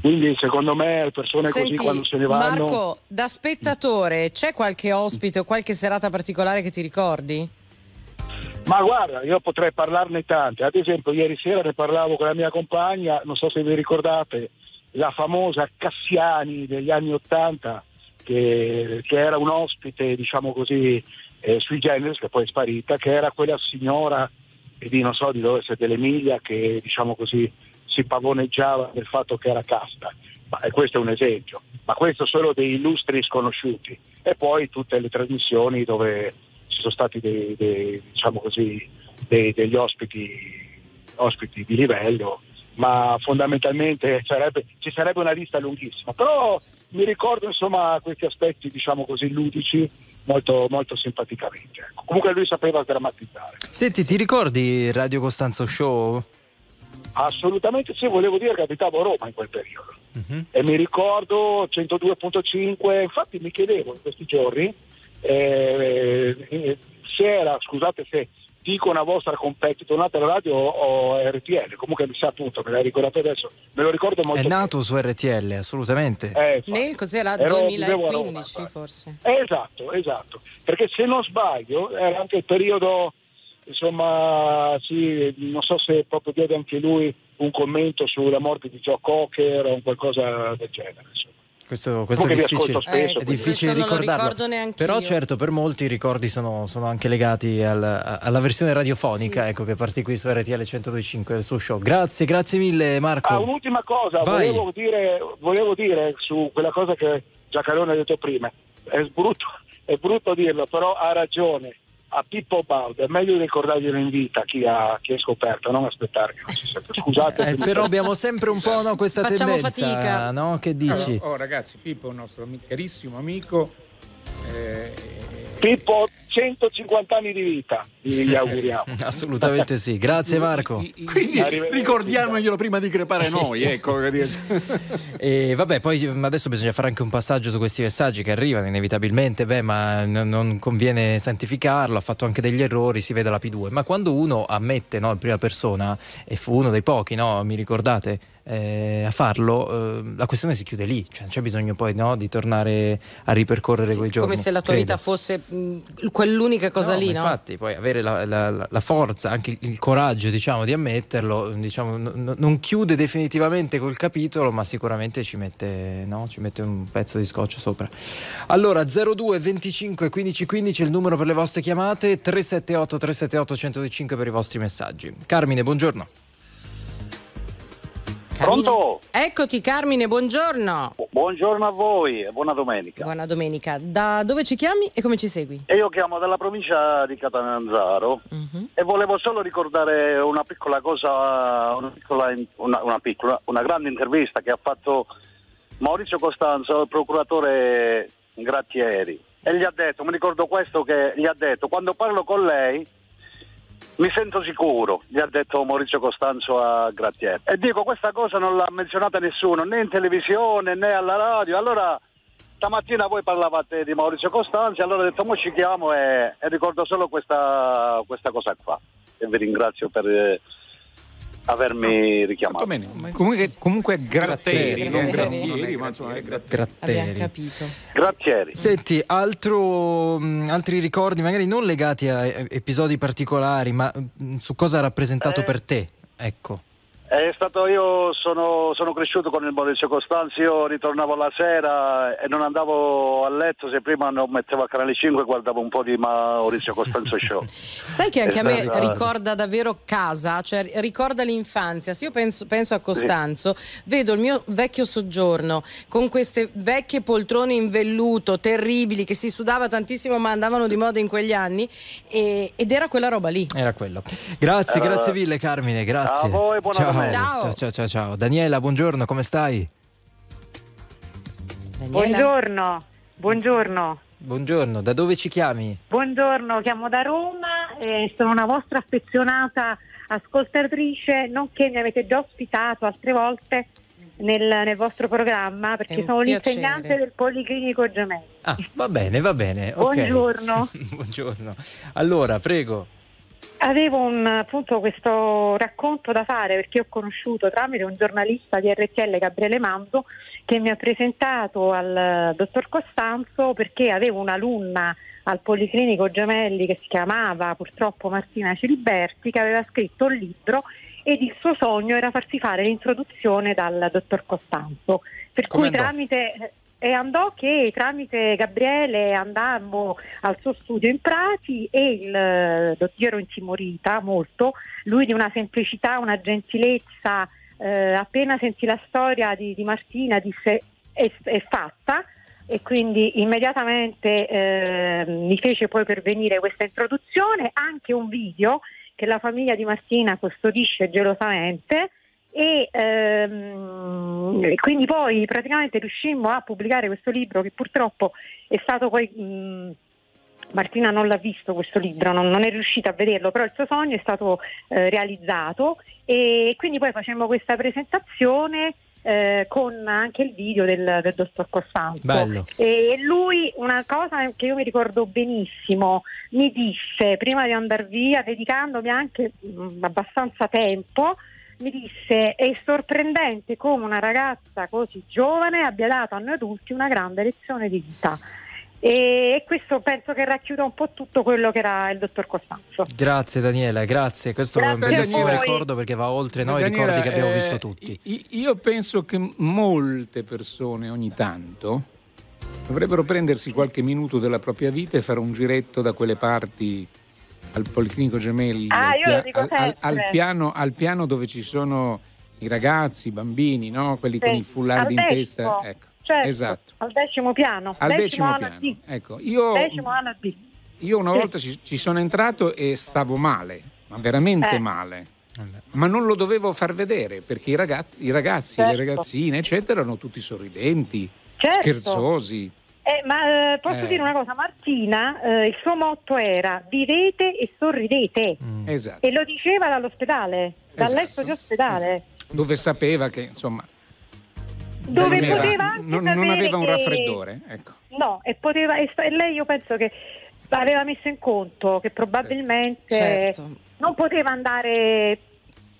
Quindi secondo me persone Senti, così quando se ne vanno... Marco, da spettatore, c'è qualche ospite o qualche serata particolare che ti ricordi? Ma guarda, io potrei parlarne tante. Ad esempio, ieri sera ne parlavo con la mia compagna, non so se vi ricordate, la famosa Cassiani degli anni Ottanta, che, che era un ospite, diciamo così, eh, sui generis, che poi è sparita, che era quella signora eh, di non so di dove, se dell'Emilia, che diciamo così si pavoneggiava del fatto che era casta. Ma, e questo è un esempio, ma questo solo dei illustri sconosciuti. E poi tutte le trasmissioni dove ci sono stati dei, dei, diciamo così, dei- degli ospiti, ospiti di livello, ma fondamentalmente sarebbe- ci sarebbe una lista lunghissima. Però mi ricordo insomma questi aspetti, diciamo così, ludici molto, molto simpaticamente. ecco. Comunque lui sapeva drammatizzare. Senti, ti ricordi Radio Costanzo Show? Assolutamente sì, volevo dire che abitavo a Roma in quel periodo. E mi ricordo 102.5, infatti mi chiedevo in questi giorni eh, eh, se era, scusate se dico una vostra competitor, un'altra radio o RTL, comunque mi sa appunto, me l'hai ricordato adesso, me lo ricordo molto È nato su RTL, assolutamente. bene. Eh. Nel cos'era Ero- vivevo a Roma, 2015 infatti. forse? Esatto, esatto, perché se non sbaglio era anche il periodo, insomma, sì, non so se proprio diede anche lui un commento sulla morte di Joe Cocker o un qualcosa del genere. insomma. Questo, questo è difficile, spesso, è quindi- difficile Questo non lo ricordarlo. Però certo per molti i ricordi sono, sono anche legati al- alla versione radiofonica Sì. ecco, che partì qui su RTL 125 del suo show. Grazie, grazie mille Marco. Ah, un'ultima cosa, volevo dire, volevo dire su quella cosa che Giacalone ha detto prima, è brutto, è brutto dirlo, però ha ragione. A Pippo Baudo è meglio ricordarglielo in vita chi ha, chi è scoperto, non aspettare che non si senta. Scusate. Eh, però abbiamo sempre un po' no, questa Facciamo tendenza, fatica. no? Che dici? Allora, oh, ragazzi, Pippo è un nostro carissimo amico. eh, Pippo, 150 anni di vita, gli (laughs) auguriamo. Assolutamente sì. Grazie Marco. Quindi ricordiamoglielo prima di crepare noi, ecco. (laughs) E vabbè, poi adesso bisogna fare anche un passaggio su questi messaggi che arrivano inevitabilmente, beh, ma n- non conviene santificarlo, ha fatto anche degli errori, si vede la P2, ma quando uno ammette no, in prima persona, e fu uno dei pochi, no, mi ricordate, eh, a farlo, eh, la questione si chiude lì, cioè non c'è bisogno poi no, di tornare a ripercorrere Sì, quei giorni. come se la tua credo. vita fosse mh, quell'unica cosa No, lì, no? Infatti, poi avere la, la- la- forza, anche il, coraggio, diciamo, di ammetterlo, diciamo, n- non chiude definitivamente col capitolo, ma sicuramente ci mette, no? ci mette un pezzo di scotch sopra. Allora, 02 25 15 15 è il numero per le vostre chiamate, 378 378 105 per i vostri messaggi. Carmine, buongiorno. Pronto? Eccoti Carmine, buongiorno. Buongiorno a voi e buona domenica. Buona domenica. Da dove ci chiami e come ci segui? E io chiamo dalla provincia di Catanzaro Mhm. e volevo solo ricordare una piccola cosa, una, piccola, una, una piccola, una grande intervista che ha fatto Maurizio Costanzo, il procuratore Grattieri. E gli ha detto, mi ricordo questo che gli ha detto, quando parlo con lei mi sento sicuro, gli ha detto Maurizio Costanzo a Grattieri. E dico, questa cosa non l'ha menzionata nessuno, né in televisione né alla radio. Allora, stamattina voi parlavate di Maurizio Costanzo, allora ho detto, mo ci chiamo e, e ricordo solo questa, questa cosa qua. E vi ringrazio per eh, avermi richiamato. Bene. Comunque, comunque Gratteri, non Grattieri, ma è insomma, è Gratteri. Abbiamo capito. Grattieri. Senti, altro, mh, altri ricordi, magari non legati a episodi particolari, ma mh, su cosa ha rappresentato Eh. per te? Ecco. È stato io sono, sono cresciuto con il Maurizio Costanzo, io ritornavo la sera e non andavo a letto se prima non mettevo a canale 5 e guardavo un po' di Maurizio Costanzo show. (laughs) Sai che anche a me Esatto. ricorda davvero casa, cioè ricorda l'infanzia. Se io penso, penso a Costanzo, vedo il mio vecchio soggiorno con queste vecchie poltrone in velluto terribili che si sudava tantissimo ma andavano di moda in quegli anni e- ed era quella roba lì. Era quello. Grazie, Eh, grazie mille Carmine, grazie. a voi, buona ciao. Domenica. ciao, ciao, ciao, ciao. Daniela, buongiorno, come stai? Daniela? Buongiorno, buongiorno, Buongiorno, da dove ci chiami? buongiorno, chiamo da Roma e sono una vostra affezionata ascoltatrice, nonché mi avete già ospitato altre volte nel, nel vostro programma perché sono piacere. l'insegnante del Policlinico Gemelli. Ah, va bene, va bene. ok. Buongiorno. (laughs) Buongiorno. Allora, prego. Avevo un, appunto questo racconto da fare perché ho conosciuto tramite un giornalista di RTL, Gabriele Mando, che mi ha presentato al eh, dottor Costanzo perché avevo un'alunna al Policlinico Gemelli che si chiamava purtroppo Martina Ciliberti, che aveva scritto un libro ed il suo sogno era farsi fare l'introduzione dal dottor Costanzo. Per Come cui andò? tramite e andò che tramite Gabriele andammo al suo studio in Prati e il eh, dott- io ero intimorita molto, lui di una semplicità, una gentilezza, eh, appena sentì la storia di, di Martina disse è, è fatta. E quindi immediatamente eh, mi fece poi pervenire questa introduzione, anche un video che la famiglia di Martina custodisce gelosamente e ehm, quindi poi praticamente riuscimmo a pubblicare questo libro che purtroppo è stato poi mh, Martina non l'ha visto questo libro, non, non è riuscita a vederlo, però il suo sogno è stato eh, realizzato e quindi poi facemmo questa presentazione eh, con anche il video del, del dottor Costanzo. Bello. E lui, una cosa che io mi ricordo benissimo, mi disse prima di andare via, dedicandomi anche mh, abbastanza tempo, mi disse è sorprendente come una ragazza così giovane abbia dato a noi adulti una grande lezione di vita. E questo penso che racchiuda un po' tutto quello che era il dottor Costanzo. Grazie Daniela, grazie. Questo Grazie è un bellissimo ricordo perché va oltre noi i Daniela, ricordi che abbiamo eh, visto tutti. Io penso che molte persone ogni tanto dovrebbero prendersi qualche minuto della propria vita e fare un giretto da quelle parti al Policlinico Gemelli, Ah, al, io lo dico al- al- piano, al piano dove ci sono i ragazzi, i bambini, no? quelli con Sì, i foulard in testa. decimo, Ecco, certo, esatto. Al decimo piano. Al decimo anno piano. Ecco, io, Decimo io una Sì. volta ci, ci sono entrato e stavo male, ma veramente Eh. male. Ma non lo dovevo far vedere perché i ragazzi, i ragazzi Certo. le ragazzine, eccetera, erano tutti sorridenti, Certo. scherzosi. Eh, ma eh, posso Eh. dire una cosa, Martina, eh, il suo motto era vivete e sorridete Esatto. e lo diceva dall'ospedale, dal Esatto, letto di ospedale, Dove sapeva che, insomma, dove era- poteva anche non- non aveva un che- raffreddore. Ecco. No, e, poteva, e, e lei io penso che aveva messo in conto che probabilmente Certo. non poteva andare per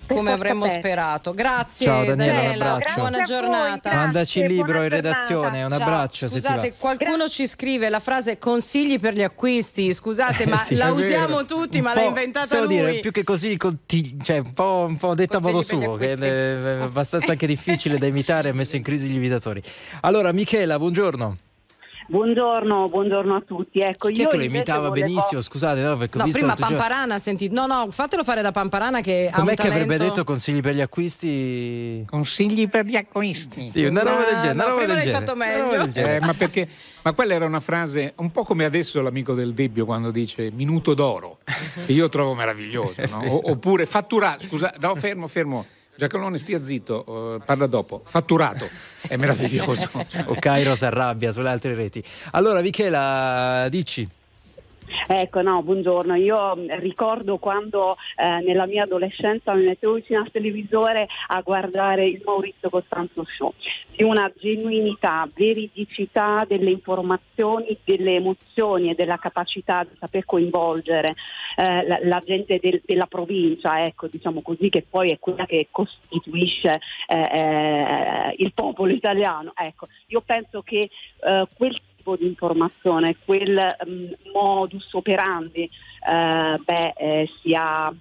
Come avremmo sperato. Grazie Ciao, Daniela, un Daniela, abbraccio. buona Grazie voi, giornata. grazie. Mandaci il libro in redazione, un Ciao. abbraccio se ti Scusate, qualcuno ci scrive la frase consigli per gli acquisti. Scusate, ma Sì, la usiamo tutti, Un ma l'ha inventata lui. dire, più che così, conti- cioè, un, po', un po' detta a modo suo, che è abbastanza anche difficile da imitare ha messo in crisi gli imitatori. Allora, Michela, buongiorno. Buongiorno, buongiorno a tutti. Ecco, Chi è io che lo imitava volevo- benissimo? Scusate, no, perché ho No, visto prima Pamparana, senti. No, no, fatelo fare da Pamparana che ha Com'è un che avrebbe talento- detto consigli per gli acquisti? Consigli per gli acquisti. Sì, una roba del Ah, genere. no, una roba prima del l'hai genere, fatto meglio. del. Eh, ma perché? Ma quella era una frase un po' come adesso l'amico del Debbio quando dice minuto d'oro, che io trovo meraviglioso, no? O- oppure fatturato, scusa, no, fermo, fermo. Giacalone, stia zitto, eh, parla dopo. Fatturato, è meraviglioso. (laughs) o Cairo si arrabbia sulle altre reti. Allora, Michela, dici. Ecco, no, buongiorno. Io mh, ricordo quando eh, nella mia adolescenza mi mettevo vicino al televisore a guardare il Maurizio Costanzo Show. Di una genuinità, veridicità delle informazioni, delle emozioni e della capacità di saper coinvolgere eh, la, la gente del- della provincia, ecco, diciamo così, che poi è quella che costituisce eh, eh, il popolo italiano. Ecco, io penso che eh, quel tipo di informazione, quel mm, modus operandi, eh, beh, eh, sia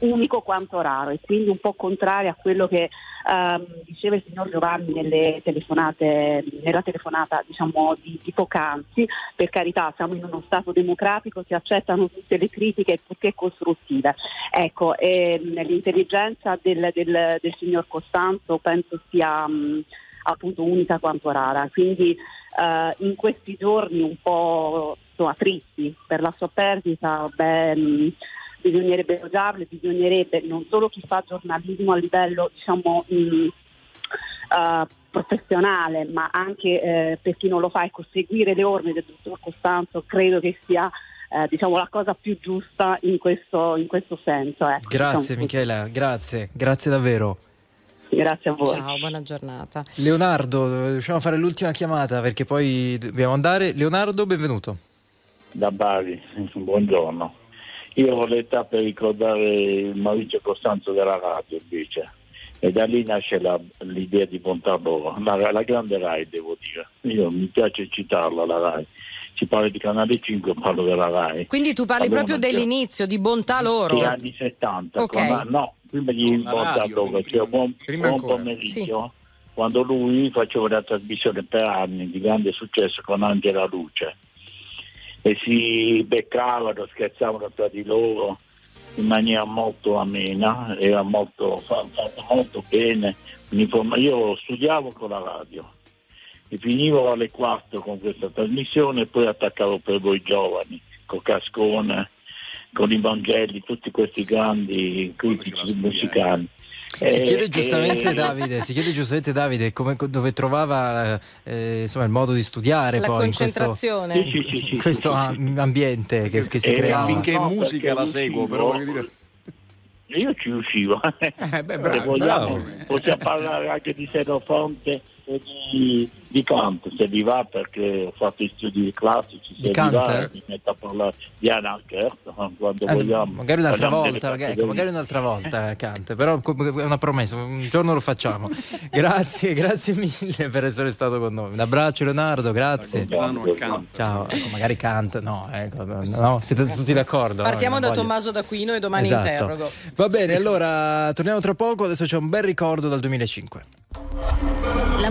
unico quanto raro e quindi un po' contrario a quello che ehm, diceva il signor Giovanni nelle telefonate, nella telefonata diciamo, di, di poc'anzi. Per carità, siamo in uno Stato democratico, si accettano tutte le critiche purché costruttive. Ecco, ehm, l'intelligenza del, del- del signor Costanzo penso sia mh, appunto unica quanto rara. Quindi eh, in questi giorni un po' insomma, tristi per la sua perdita, beh, mh, bisognerebbe elogiarlo, bisognerebbe non solo chi fa giornalismo a livello diciamo mh, eh, professionale, ma anche eh, per chi non lo fa, ecco, seguire le orme del dottor Costanzo credo che sia eh, diciamo, la cosa più giusta in questo, in questo senso. ecco. Grazie Diciamo. Michela, grazie, grazie davvero. Grazie a voi. Ciao, buona giornata. Leonardo, riusciamo a fare l'ultima chiamata perché poi dobbiamo andare. Leonardo, benvenuto. da Bari, buongiorno. Io ho l'età per ricordare il Maurizio Costanzo della radio invece e da lì nasce la- l'idea di montarlo, la, la grande RAI devo dire, io mi piace citarla la RAI, si parla di Canale 5, parlo della RAI. Quindi tu parli Allora, proprio dell'inizio, di bontà loro. Sì, anni 70, Ok. con- no, prima di la montarlo, radio, cioè buon, Prima buon pomeriggio, quando lui faceva una trasmissione per anni di grande successo con Angela Luce e si beccavano, scherzavano tra di loro in maniera molto amena, era molto fa- fatto molto bene. Io studiavo con la radio e finivo alle 4 con questa trasmissione e poi attaccavo per voi giovani, con Cascone, con i Vangeli, tutti questi grandi critici musicali. Si Eh, chiede giustamente eh, Davide, si chiede giustamente Davide come, dove trovava eh, insomma, il modo di studiare La poi in questo, concentrazione. Sì, sì, sì, sì, in questo sì, sì, am- ambiente che, che si Eh, crea. finché no, musica la seguo, però riuscivo- voglio dire- Io ci uscivo. Eh, beh, Se bravo, vogliamo, bravo. possiamo parlare anche di Senofonte e di, di Kant, se vi va, perché ho fatto gli studi classici, se Di vi Kant, va, eh? mi metto a parlare di Anna Kert, quando Eh, vogliamo. magari un'altra volta, delle ecco, magari un'altra volta Cante, però com- è una promessa, un giorno lo facciamo. (laughs) grazie, grazie mille per essere stato con noi. Un abbraccio Leonardo, grazie. Ciao, ecco, magari Kant, no, ecco, no, no, siete tutti d'accordo? no? Partiamo Non da voglio- Tommaso d'Aquino e domani Esatto. interrogo. Va bene, allora torniamo tra poco, adesso c'è un bel ricordo dal 2005. La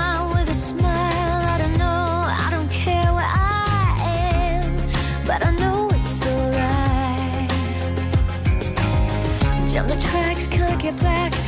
get back.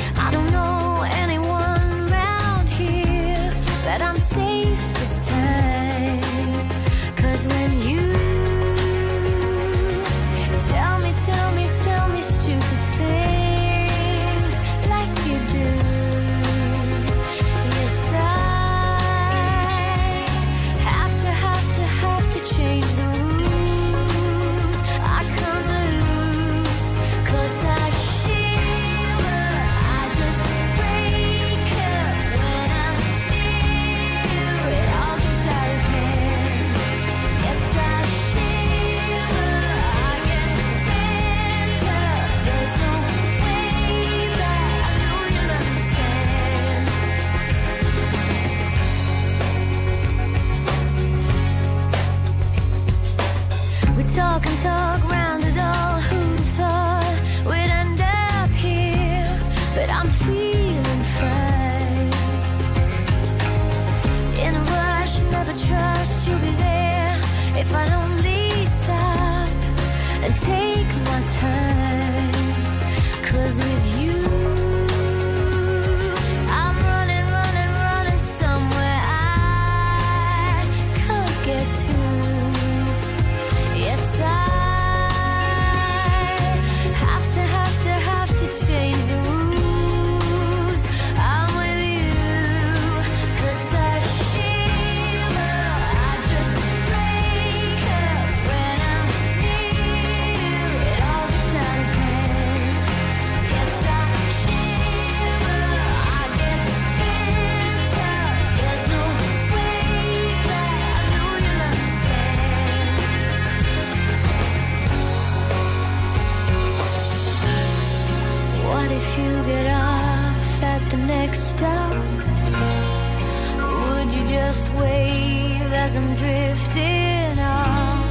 Just wave as I'm drifting off?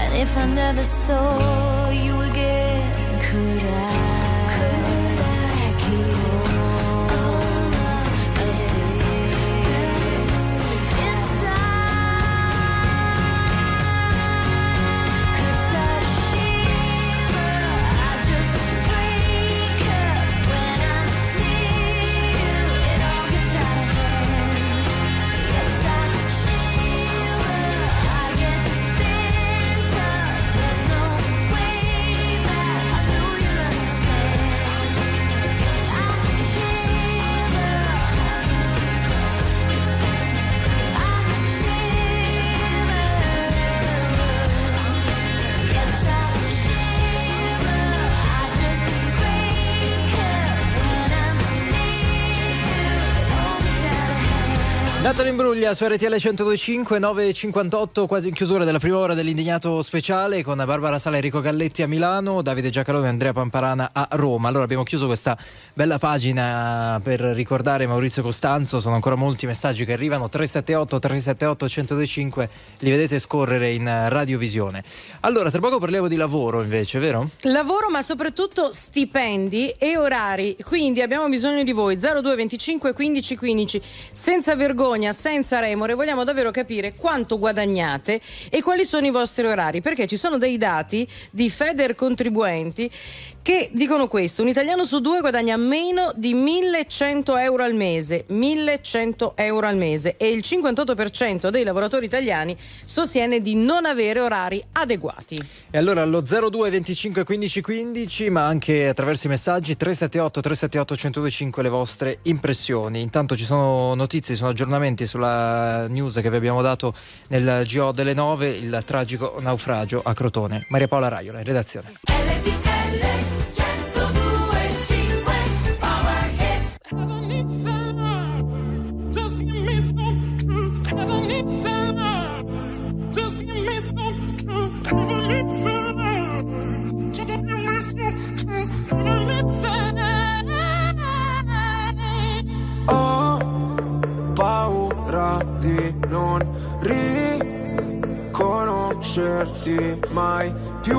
And if I never saw you again, could I? Natalie Imbruglia su RTL 102.5, 9.58, quasi in chiusura della prima ora dell'indignato speciale con Barbara Sala, Enrico Galletti a Milano, Davide Giacalone e Andrea Pamparana a Roma. Allora abbiamo chiuso questa bella pagina per ricordare Maurizio Costanzo, sono ancora molti messaggi che arrivano, 378 378 1025, li vedete scorrere in radiovisione. Allora, tra poco parliamo di lavoro invece, vero? Lavoro ma soprattutto stipendi e orari, quindi abbiamo bisogno di voi 02 25 15 15 senza vergogna, senza remore, vogliamo davvero capire quanto guadagnate e quali sono i vostri orari, perché ci sono dei dati di Feder contribuenti che dicono questo, un italiano su due guadagna meno di 1100 euro al mese, 1100 euro al mese e il 58% dei lavoratori italiani sostiene di non avere orari adeguati. E allora allo 02 25 15 15, ma anche attraverso i messaggi 378 378 1025 le vostre impressioni. Intanto ci sono notizie, ci sono aggiornamenti sulla news che vi abbiamo dato nel GO delle 9, il tragico naufragio a Crotone. Maria Paola Raiola in redazione. Non riconoscerti mai più.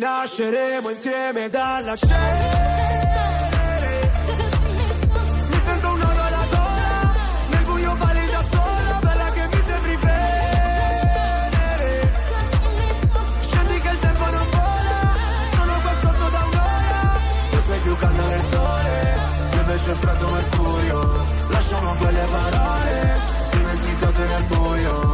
Rinasceremo insieme dalla cenere Mi sento un nodo alla gola Nel buio balli da sola Bella che mi sembri venere Scendi che il tempo non vola Sono qua sotto da un'ora. Tu sei più calda del sole Io invece freddo mercurio. Lasciamo quelle parole Dimenticate nel buio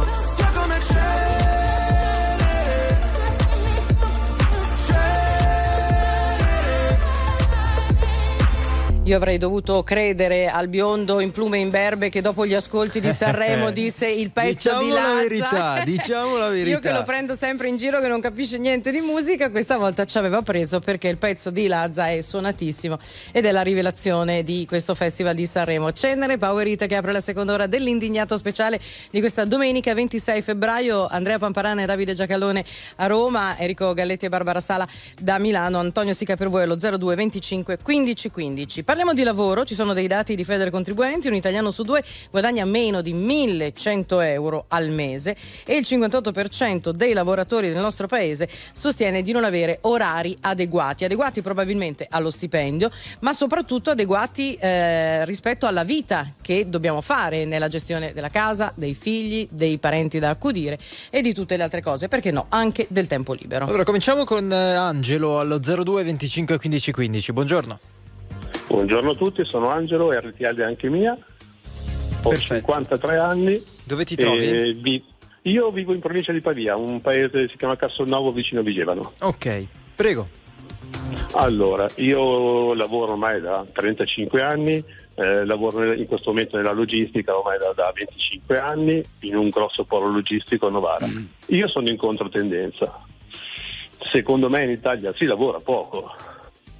Io avrei dovuto credere al biondo in plume imberbe che dopo gli ascolti di Sanremo (laughs) disse il pezzo Diciamo di la Lazza. verità, diciamo la verità. Io che lo prendo sempre in giro che non capisce niente di musica, questa volta ci aveva preso perché il pezzo di Lazza è suonatissimo ed è la rivelazione di questo festival di Sanremo. Cenere, Power It che apre la seconda ora dell'indignato speciale di questa domenica 26 febbraio. Andrea Pamparana e Davide Giacalone a Roma, Enrico Galletti e Barbara Sala da Milano, Antonio Sica per voi allo 02 25 15 15. Parliamo di lavoro, ci sono dei dati di Feder Contribuenti, un italiano su due guadagna meno di 1100 euro al mese e il 58% dei lavoratori del nostro paese sostiene di non avere orari adeguati, adeguati probabilmente allo stipendio, ma soprattutto adeguati eh, rispetto alla vita che dobbiamo fare nella gestione della casa, dei figli, dei parenti da accudire e di tutte le altre cose, perché no, anche del tempo libero. Allora, cominciamo con eh, Angelo allo 02 25 15 15. Buongiorno. Buongiorno a tutti, sono Angelo, RTL è anche mia, ho 53 anni. Dove ti trovi? vi- io vivo in provincia di Pavia, un paese che si chiama Castelnuovo vicino a Vigevano. Ok, prego. Allora, io lavoro ormai da 35 anni, eh, lavoro in questo momento nella logistica ormai da, da 25 anni in un grosso polo logistico a Novara. Io sono in controtendenza. Secondo me in Italia si lavora poco.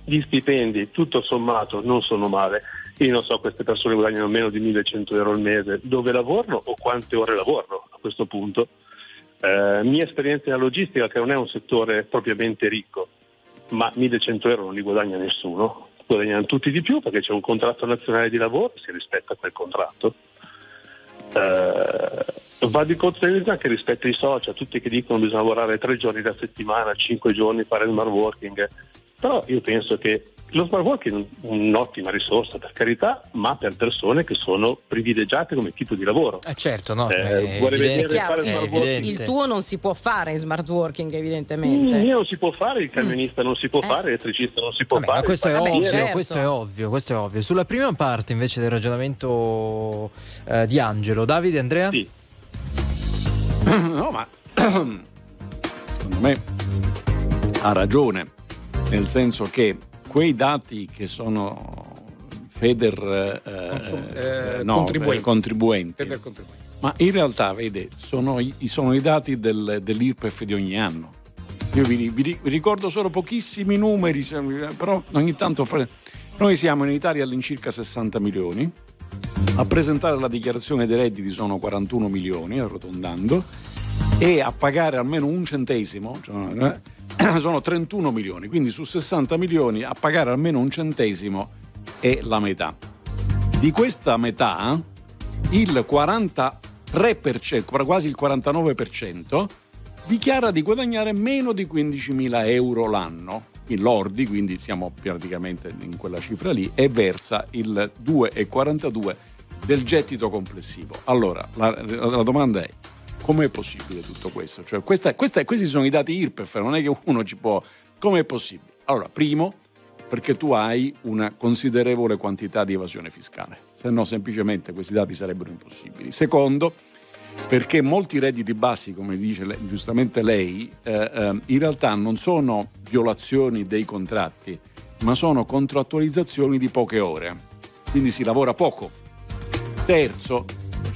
Gli stipendi, tutto sommato, non sono male. Io non so, queste persone guadagnano meno di 1100 euro al mese. Dove lavorano o quante ore lavorano a questo punto? Eh, mia esperienza nella logistica, che non è un settore propriamente ricco, ma 1100 euro non li guadagna nessuno, guadagnano tutti di più perché c'è un contratto nazionale di lavoro, si rispetta quel contratto. Eh, va di controtendenza anche rispetto ai social, tutti che dicono che bisogna lavorare tre giorni alla settimana, cinque giorni, fare il smart working, però io penso che lo smart working è un'ottima risorsa per carità, ma per persone che sono privilegiate come tipo di lavoro. Eh certo, no. Eh, è vorrei evidente. vedere fare Chiaro, smart eh, working. il tuo non si può fare in smart working evidentemente. Mm, io non si può fare, il camionista non si può fare, l'elettricista non si può Vabbè, ma fare. questo è, il ovvio, certo. questo è ovvio, questo è ovvio. Sulla prima parte invece del ragionamento eh, di Angelo, Davide, Andrea? Sì. (clears throat) no, ma (clears throat) secondo me ha ragione, nel senso che quei dati che sono Feder eh, Consum- eh, no, contribuenti. contribuenti, Per contribuenti. ma in realtà, vede, sono i, sono i dati del- dell'IRPEF di ogni anno. Io vi, vi- ricordo solo pochissimi numeri, però ogni tanto noi siamo in Italia all'incirca 60 milioni, a presentare la dichiarazione dei redditi sono 41 milioni, arrotondando, e a pagare almeno un centesimo cioè, eh, (clears throat) sono 31 milioni, quindi su 60 milioni a pagare almeno un centesimo è la metà. Di questa metà il 3%, quasi il 49%, dichiara di guadagnare meno di 15.000 euro l'anno, in lordi, quindi siamo praticamente in quella cifra lì, e versa il 2,42% del gettito complessivo. Allora, la, la domanda è, com'è possibile tutto questo? Cioè, questa- questa- questi sono i dati IRPEF, non è che uno ci può... Com'è possibile? Allora, primo, perché tu hai una considerevole quantità di evasione fiscale, se no semplicemente questi dati sarebbero impossibili. Secondo, perché molti redditi bassi, come dice le- giustamente lei, eh, eh, in realtà non sono violazioni dei contratti, ma sono contrattualizzazioni di poche ore, quindi si lavora poco. Terzo,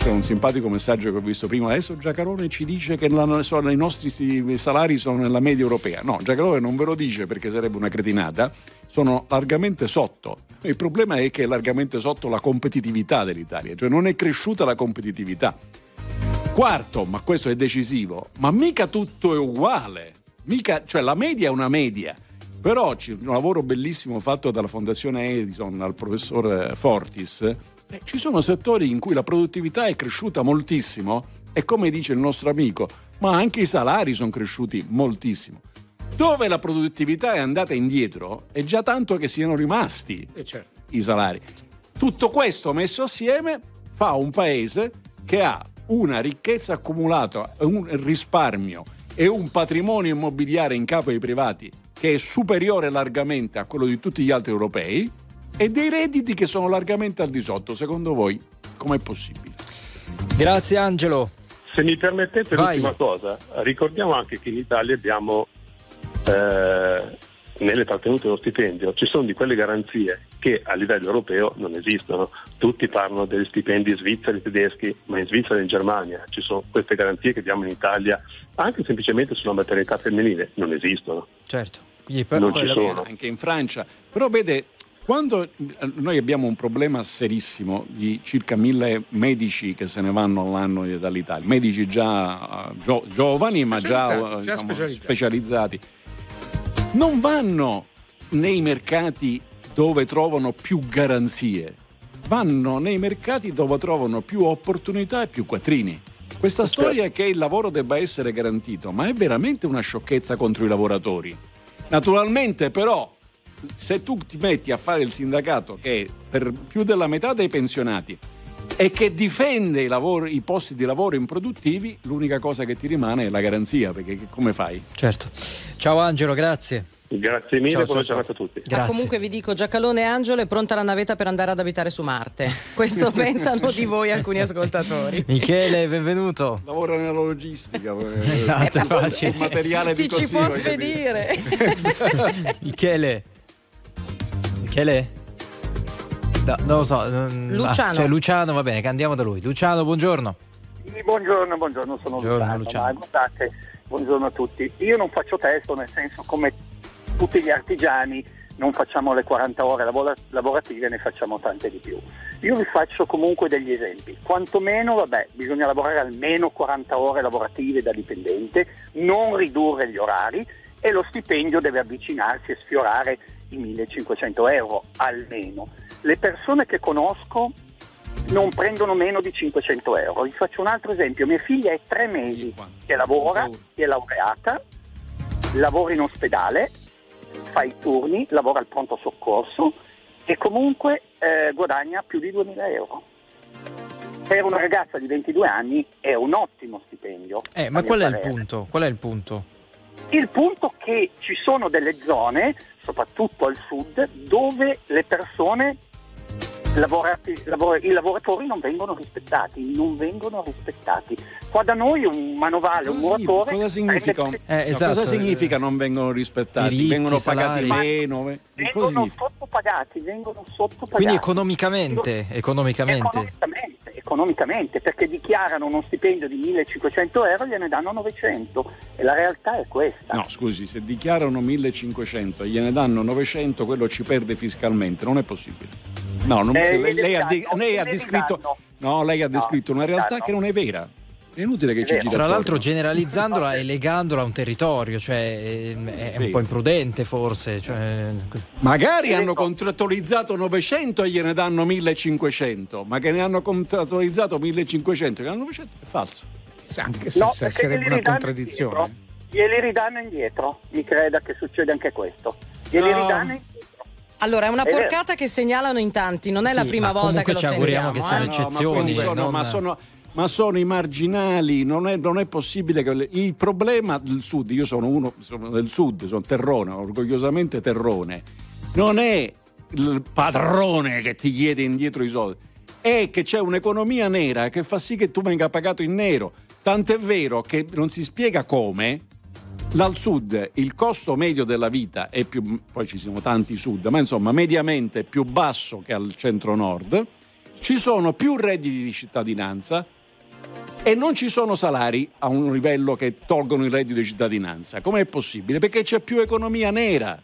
c'è un simpatico messaggio che ho visto prima, adesso Giacarone ci dice che la- sono- i nostri salari sono nella media europea. No, Giacarone non ve lo dice perché sarebbe una cretinata, sono largamente sotto. Il problema è che è largamente sotto la competitività dell'Italia, cioè non è cresciuta la competitività. Quarto, ma questo è decisivo, ma mica tutto è uguale. Mica, cioè la media è una media. Però c'è un lavoro bellissimo fatto dalla Fondazione Edison, dal professor eh, Fortis. Eh, ci sono settori in cui la produttività è cresciuta moltissimo e come dice il nostro amico, ma anche i salari sono cresciuti moltissimo. Dove la produttività è andata indietro è già tanto che siano rimasti Eh, certo. i salari. Tutto questo messo assieme fa un paese che ha una ricchezza accumulata, un risparmio e un patrimonio immobiliare in capo ai privati che è superiore largamente a quello di tutti gli altri europei e dei redditi che sono largamente al di sotto. Secondo voi com'è possibile? Grazie Angelo. Se mi permettete Vai. l'ultima cosa, ricordiamo anche che in Italia abbiamo eh, nelle trattenute dello stipendio ci sono di quelle garanzie che a livello europeo non esistono. Tutti parlano degli stipendi svizzeri tedeschi, ma in Svizzera e in Germania ci sono queste garanzie che diamo in Italia anche semplicemente sulla maternità femminile, non esistono. Certo. Quindi Non ci sono. Anche in Francia. Però vede, quando eh, noi abbiamo un problema serissimo di circa mille medici che se ne vanno all'anno dall'Italia, medici già eh, gio- giovani ma già, eh, già diciamo, specializzati. specializzati, non vanno nei mercati dove trovano più garanzie, vanno nei mercati dove trovano più opportunità e più quattrini. Questa storia che il lavoro debba essere garantito, ma è veramente una sciocchezza contro i lavoratori. Naturalmente però se tu ti metti a fare il sindacato che è per più della metà dei pensionati e che difende i, lavori- i posti di lavoro improduttivi, l'unica cosa che ti rimane è la garanzia, perché come fai? Certo. Ciao Angelo, grazie. Grazie mille, Ciao, buona ciao, giornata a tutti. Ah, comunque vi dico, Giacalone e Angelo è pronta la navetta per andare ad abitare su Marte. (laughs) Questo pensano di voi alcuni ascoltatori. Michele, benvenuto. Lavora nella logistica. Esatto, è facile. Il materiale di Ti ci così, può spedire. Michele. Michele? No, non lo so. non- Luciano. ah, cioè, Luciano, va bene, che andiamo da lui. Luciano, buongiorno. Buongiorno, buongiorno, sono Buongiorno, Luciano, Luciano. buongiorno a tutti. Io non faccio testo, nel senso come tutti gli artigiani non facciamo le 40 ore lavora- lavorative, ne facciamo tante di più. Io vi faccio comunque degli esempi. Quantomeno, vabbè, bisogna lavorare almeno 40 ore lavorative da dipendente, non ridurre gli orari e lo stipendio deve avvicinarsi e sfiorare i 1500 euro almeno. Le persone che conosco non prendono meno di 500 euro. Vi faccio un altro esempio. Mia figlia è tre mesi che lavora, che è laureata, lavora in ospedale, fa i turni, lavora al pronto soccorso e comunque eh, guadagna più di 2000 euro. Per una ragazza di 22 anni è un ottimo stipendio. Eh, ma qual è il parere. punto? Qual è il punto? Il punto è che ci sono delle zone, soprattutto al sud, dove le persone, lavorati- lavor- i lavoratori non vengono rispettati, non vengono rispettati. Qua da noi un manovale, un Cosa, muratore... cosa significa? prende- No, esatto, cosa significa non vengono rispettati? diritti, vengono pagati salari. meno? Vengono sottopagati, vengono sottopagati. Quindi economicamente, economicamente. Economicamente, economicamente, perché dichiarano uno stipendio di 1500 euro e gliene danno 900 e la realtà è questa. No, scusi, se dichiarano 1500 e gliene danno 900, quello ci perde fiscalmente, non è possibile. No, non- Eh, lei, lei ha, de- lei ha descritto, no, lei ha No, descritto una realtà che non è vera. È inutile che ci giri Tra l'altro generalizzandola (laughs) e legandola a un territorio, cioè ehm, è un po' imprudente forse. Cioè... Magari hanno contrattualizzato 900 e gliene danno 1500, ma che ne hanno contrattualizzato 1500 e che hanno 900 è falso. Anche se- No, se sarebbe una contraddizione. indietro. Glieli ridanno indietro, mi creda che succede anche questo. Glieli No. ridanno indietro. Allora, è una vero. porcata che segnalano in tanti, non è la Sì, prima ma volta che comunque lo ci auguriamo sentiamo. che siano eh. eccezioni. ma, sono, ma sono- ma sono i marginali, non è, non è possibile che il problema del sud, io sono uno sono del sud, sono terrone, orgogliosamente terrone, non è il padrone che ti chiede indietro i soldi, è che c'è un'economia nera che fa sì che tu venga pagato in nero. Tant'è vero che non si spiega come al sud il costo medio della vita è più, poi ci sono tanti sud, ma insomma mediamente più basso che al centro-nord, ci sono più redditi di cittadinanza e non ci sono salari a un livello che tolgono il reddito di cittadinanza. Com'è possibile? Perché c'è più economia nera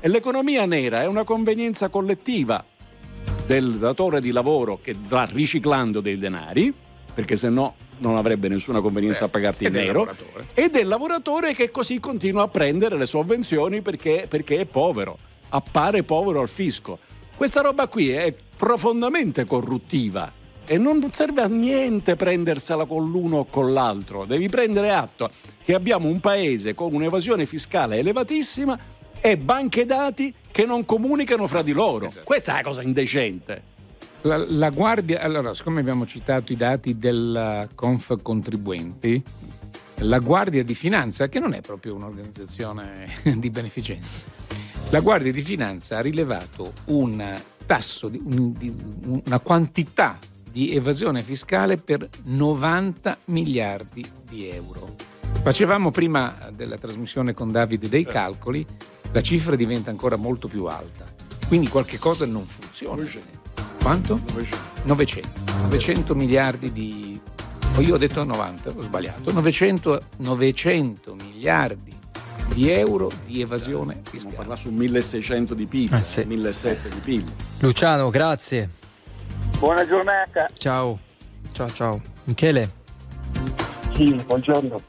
e l'economia nera è una convenienza collettiva del datore di lavoro che va riciclando dei denari, perché se no non avrebbe nessuna convenienza a pagarti in nero, e del lavoratore che così continua a prendere le sovvenzioni perché, perché è povero, appare povero al fisco. Questa roba qui è profondamente corruttiva e non serve a niente prendersela con l'uno o con l'altro. Devi prendere atto che abbiamo un paese con un'evasione fiscale elevatissima e banche dati che non comunicano fra di loro. Questa è la cosa indecente. La, la Guardia, allora, siccome abbiamo citato i dati del Conf Contribuenti, la Guardia di Finanza, che non è proprio un'organizzazione (laughs) di beneficenza, la Guardia di Finanza ha rilevato un tasso, di, un- di- una quantità di evasione fiscale per 90 miliardi di euro. Facevamo prima della trasmissione con Davide dei calcoli, la cifra diventa ancora molto più alta. Quindi qualche cosa non funziona. Quanto? 900. 900 miliardi di... O io ho detto 90, ho sbagliato. 900, 900 miliardi di euro di evasione fiscale. Parla su 1600 di PIL, Eh, sì. 1700 di PIL. Luciano, grazie. Buona giornata. Ciao. Ciao, ciao. Michele, Sì, buongiorno.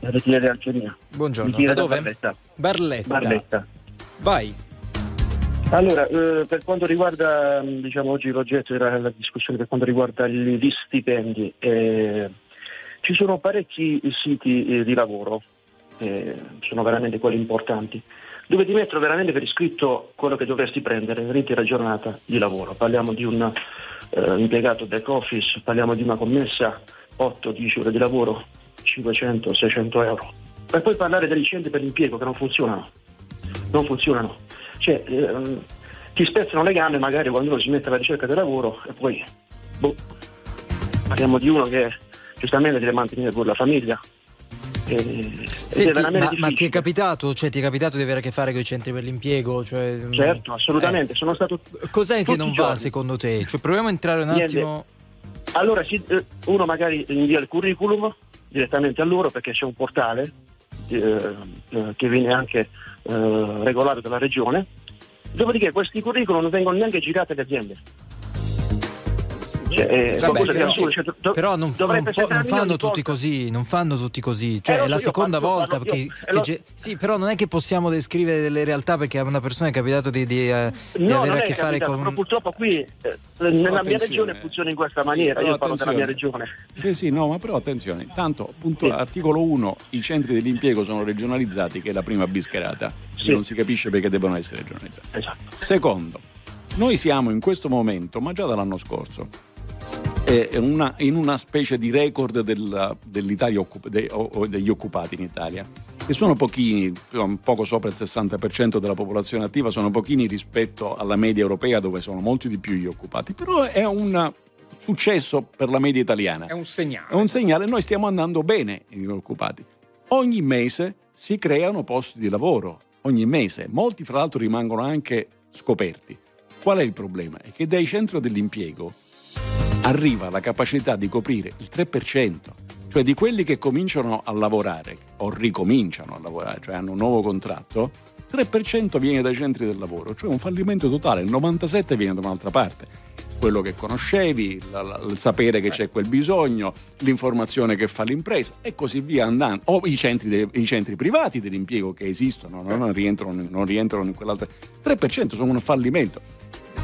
RTL Algeria. buongiorno. Da da dove? Barletta. Barletta. Barletta. Vai. Allora, eh, per quanto riguarda, mh, diciamo, oggi l'oggetto era la discussione per quanto riguarda gli, gli stipendi, eh, ci sono parecchi siti eh, di lavoro, eh, sono veramente quelli importanti, dove ti mettono veramente per iscritto quello che dovresti prendere l'intera giornata di lavoro. Parliamo di un eh, impiegato back office, parliamo di una commessa 8-10 ore di lavoro, 500-600 euro. Per poi parlare dei centri per l'impiego che non funzionano. Non funzionano. Cioè, ehm, ti spezzano le gambe magari quando uno si mette alla ricerca del lavoro e poi boh, parliamo di uno che giustamente deve mantenere pure la famiglia. E- Senti, ma, ma ti è capitato? Cioè, ti è capitato di avere a che fare con i centri per l'impiego? Cioè, mm, Certo, assolutamente. Sono stato Cos'è che non va secondo te? Cioè, proviamo a entrare un Niente. attimo. Allora eh, uno magari invia il curriculum direttamente a loro perché c'è un portale eh, che viene anche eh, regolato dalla regione, dopodiché questi curriculum non vengono neanche girati alle aziende. Cioè, è Vabbè, qualcosa di però, assurdo, cioè, do- però non, non non fanno tutti volta. così, non fanno tutti così. Cioè, Eh, è la seconda parlo- volta parlo- che, che eh, lo- ge- Sì, però non è che possiamo descrivere delle realtà perché a una persona è capitato di, di, eh, di No, avere a che fare capitato, con. però purtroppo qui eh, nella mia regione funziona in questa maniera, Però io parlo della mia regione. Sì, sì, no, ma però attenzione, intanto, appunto, articolo 1, i centri dell'impiego sono regionalizzati, che è la prima bischerata, Sì. non si capisce perché devono essere regionalizzati. Esatto. Secondo, noi siamo in questo momento, ma già dall'anno scorso, eh, una, in una specie di record del- dell'Italia occup- de- o- o degli occupati in Italia, che sono pochini, poco sopra il 60% della popolazione attiva, sono pochini rispetto alla media europea dove sono molti di più gli occupati, però è un successo per la media italiana. È un segnale. È un segnale, noi stiamo andando bene gli occupati. Ogni mese si creano posti di lavoro, ogni mese. Molti fra l'altro rimangono anche scoperti. Qual è il problema? È che dai centri dell'impiego arriva la capacità di coprire il 3%, cioè di quelli che cominciano a lavorare o ricominciano a lavorare, cioè hanno un nuovo contratto, 3% viene dai centri del lavoro, cioè un fallimento totale, il 97% viene da un'altra parte. quello che conoscevi, la- la- il sapere che c'è quel bisogno, l'informazione che fa l'impresa e così via andando. O i centri, de- i centri privati dell'impiego che esistono, no? non, rientrano, non rientrano in quell'altra. 3% sono un fallimento.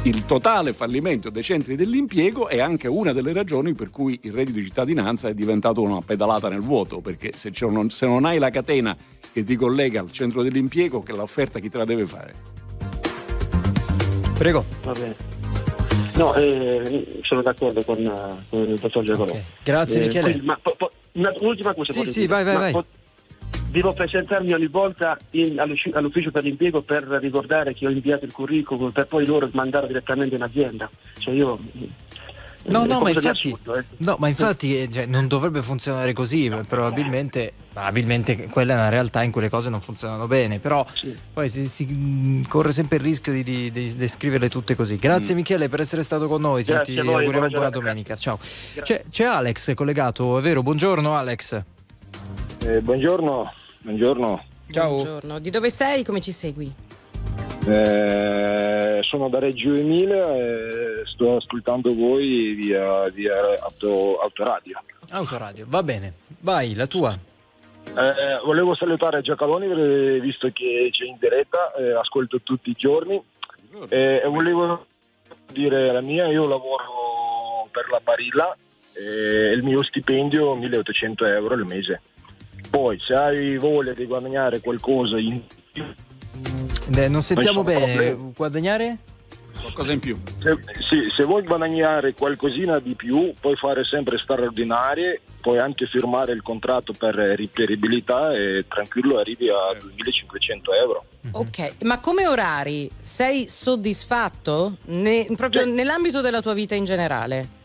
Il totale fallimento dei centri dell'impiego è anche una delle ragioni per cui il reddito di cittadinanza è diventato una pedalata nel vuoto, perché se, c'è un- se non hai la catena che ti collega al centro dell'impiego, che l'offerta chi te la deve fare? Prego. Va bene. No, eh, sono d'accordo con, eh, con il dottor Giacomo. Grazie, Michele. quindi, ma po- po- una- un'ultima cosa. Sì, sì, dire. vai, vai, Ma vai. po- Devo presentarmi ogni volta in- all'ufficio, per l'impiego per ricordare che ho inviato il curriculum per poi loro mandare direttamente in azienda. Cioè io. No, è no, ma infatti, assurdo, eh. no, ma infatti eh, cioè, non dovrebbe funzionare così, ma probabilmente, probabilmente quella è una realtà in cui le cose non funzionano bene, però poi si, si, mh, corre sempre il rischio di, di- di descriverle tutte così. Grazie Michele per essere stato con noi, ti, Grazie ti voi, auguriamo buona domenica, ciao. C'è, c'è Alex collegato, è vero? Buongiorno Alex. Eh, buongiorno, buongiorno. Buongiorno. Di dove sei? Come ci segui? Eh, sono da Reggio Emilia e sto ascoltando voi via, via auto- autoradio. Autoradio, va bene, vai, la tua. Eh, volevo salutare Giacaloni eh, visto che c'è in diretta, eh, ascolto tutti i giorni eh, e volevo dire la mia, io lavoro per la Barilla e il mio stipendio è 1800 euro al mese. Poi se hai voglia di guadagnare qualcosa in più, Eh, non sentiamo bene, problemi. guadagnare? Qualcosa in più. Se, sì, se vuoi guadagnare qualcosina di più, puoi fare sempre straordinarie, puoi anche firmare il contratto per riperibilità e tranquillo arrivi a 2500 euro. Ok, ma come orari sei soddisfatto Ne- proprio nell'ambito della tua vita in generale?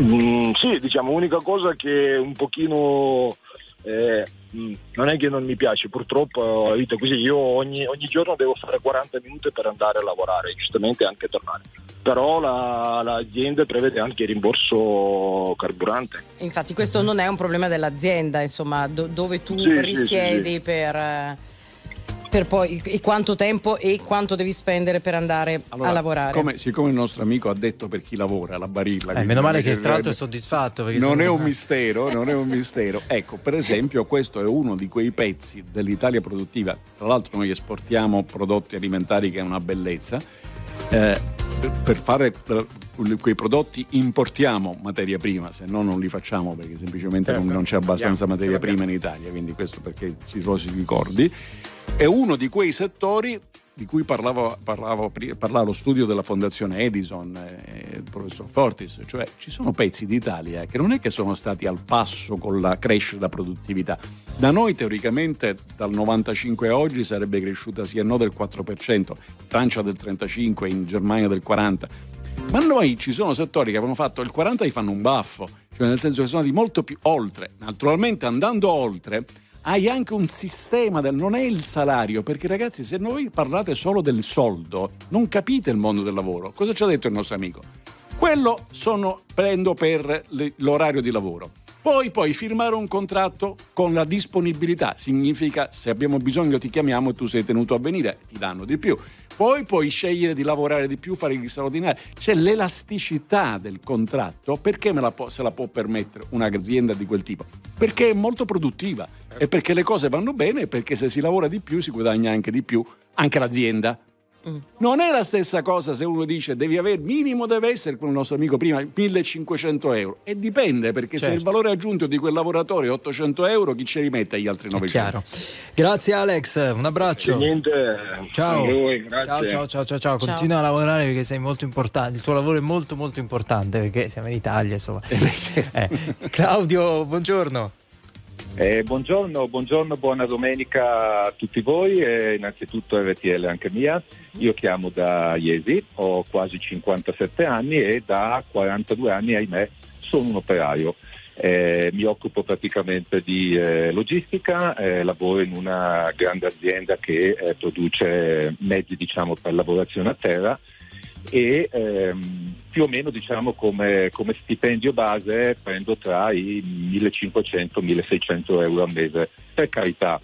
Mm, sì, diciamo, unica cosa che un pochino eh, non è che non mi piace, purtroppo la vita è così, io ogni, ogni giorno devo fare 40 minuti per andare a lavorare, giustamente anche tornare. Però la- l'azienda prevede anche il rimborso carburante. Infatti questo non è un problema dell'azienda, insomma, do- dove tu Sì, sì, risiedi sì, sì. Per, eh, per poi e quanto tempo e quanto devi spendere per andare Allora, a lavorare. Siccome, siccome il nostro amico ha detto per chi lavora la barilla. Eh, meno male che tra l'altro è soddisfatto. Non è no- un mistero, non è un mistero. Ecco, per esempio, questo è uno di quei pezzi dell'Italia produttiva. Tra l'altro, noi esportiamo prodotti alimentari che è una bellezza. Eh, per- fare quei prodotti importiamo materia prima, se no non li facciamo perché semplicemente non, Certo, non c'è abbastanza materia prima in Italia, quindi questo perché ci lo si ricordi. È uno di quei settori di cui parlavo, parlavo parlava lo studio della Fondazione Edison, eh, il professor Fortis, cioè ci sono pezzi d'Italia che non è che sono stati al passo con la crescita produttività. Da noi teoricamente dal 95 a oggi sarebbe cresciuta sì e no del 4%, in Francia del 35%, in Germania del 40%. Ma noi ci sono settori che avevano fatto il 40 e fanno un baffo, cioè nel senso che sono di molto più oltre. Naturalmente andando oltre hai anche un sistema del non è il salario, perché ragazzi se voi parlate solo del soldo non capite il mondo del lavoro. Cosa ci ha detto il nostro amico? Quello sono, prendo per l'orario di lavoro. Poi puoi firmare un contratto con la disponibilità, significa se abbiamo bisogno ti chiamiamo e tu sei tenuto a venire, ti danno di più. Poi puoi scegliere di lavorare di più, fare gli straordinari. C'è l'elasticità del contratto, perché la può- se la può permettere un'azienda di quel tipo? Perché è molto produttiva e perché le cose vanno bene e perché se si lavora di più si guadagna anche di più, anche l'azienda. Non è la stessa cosa se uno dice devi avere minimo deve essere come il nostro amico prima 1500 euro e dipende perché se il Certo. valore aggiunto di quel lavoratore è 800 euro chi ci rimette agli altri 900 Chiaro. Grazie Alex, un abbraccio. Niente, Ciao. voi, grazie. ciao, ciao, ciao, ciao, ciao. Continua a lavorare perché sei molto importante. Il tuo lavoro è molto, molto importante perché siamo in Italia, insomma. (laughs) Eh, Claudio, buongiorno. Eh, buongiorno, buongiorno, buona domenica a tutti voi e innanzitutto RTL anche mia. Io chiamo da Iesi, ho quasi 57 anni e da 42 anni, ahimè, sono un operaio. Eh, mi occupo praticamente di eh, logistica, eh, lavoro in una grande azienda che eh, produce mezzi diciamo, per lavorazione a terra e ehm, più o meno diciamo come, come stipendio base prendo tra i 1500 e 1600 euro al mese per carità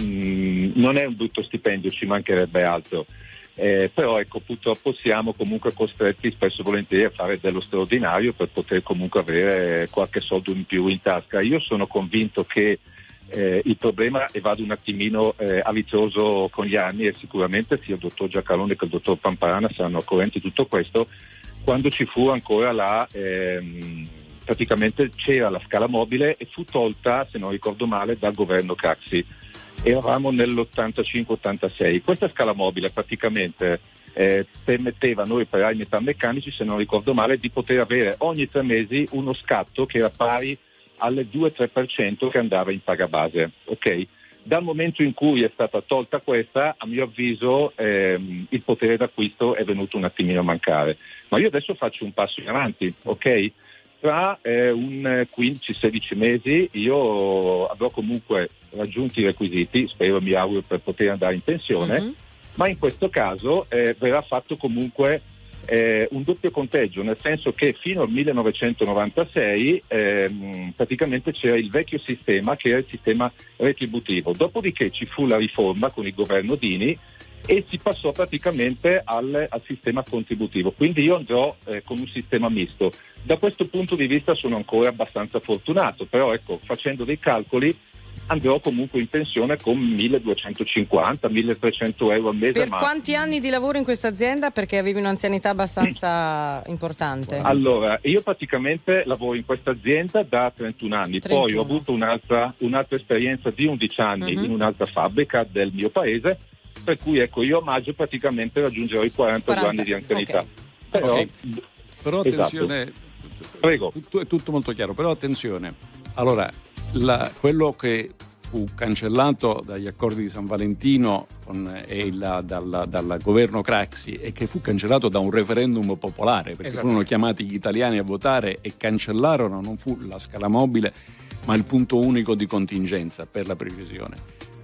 mm, non è un brutto stipendio ci mancherebbe altro Eh, però ecco, purtroppo siamo comunque costretti spesso e volentieri a fare dello straordinario per poter comunque avere qualche soldo in più in tasca. Io sono convinto che eh, il problema, e vado un attimino eh, a ritroso con gli anni, e sicuramente sia il dottor Giacalone che il dottor Pamparana saranno al corrente di tutto questo, quando ci fu ancora la... ehm, praticamente c'era la scala mobile e fu tolta, se non ricordo male, dal governo Craxi. Eravamo nell'85-86. Questa scala mobile praticamente eh, permetteva a noi operai metalmeccanici, se non ricordo male, di poter avere ogni tre mesi uno scatto che era pari al 2-3% che andava in paga base. ok? Dal momento in cui è stata tolta questa, a mio avviso ehm, il potere d'acquisto è venuto un attimino a mancare. Ma io adesso faccio un passo in avanti, ok? Tra eh, un eh, 15-16 mesi io avrò comunque raggiunto i requisiti, spero mi auguro per poter andare in pensione, ma in questo caso eh, verrà fatto comunque eh, un doppio conteggio, nel senso che fino al 1996 ehm, praticamente c'era il vecchio sistema che era il sistema retributivo, dopodiché ci fu la riforma con il governo Dini e si passò praticamente al, al sistema contributivo, quindi io andrò eh, con un sistema misto. Da questo punto di vista sono ancora abbastanza fortunato, però ecco, facendo dei calcoli andrò comunque in pensione con 1250-1300 euro al mese. Per ma- quanti anni di lavoro in questa azienda? Perché avevi un'anzianità abbastanza (clears throat) importante. Allora, io praticamente lavoro in questa azienda da 31 anni, poi 31. ho avuto un'altra, un'altra esperienza di 11 anni Mhm. in un'altra fabbrica del mio paese, per cui ecco io a maggio praticamente raggiungerò i 42 40, anni di anzianità. ok. Però, Ok. Però Esatto. attenzione, Tutto, è tutto molto chiaro, però attenzione. Allora, la- quello che fu cancellato dagli accordi di San Valentino con- e il- dal, dal governo Craxi e che fu cancellato da un referendum popolare perché Esatto. furono chiamati gli italiani a votare e cancellarono non fu la scala mobile ma il punto unico di contingenza per la precisione.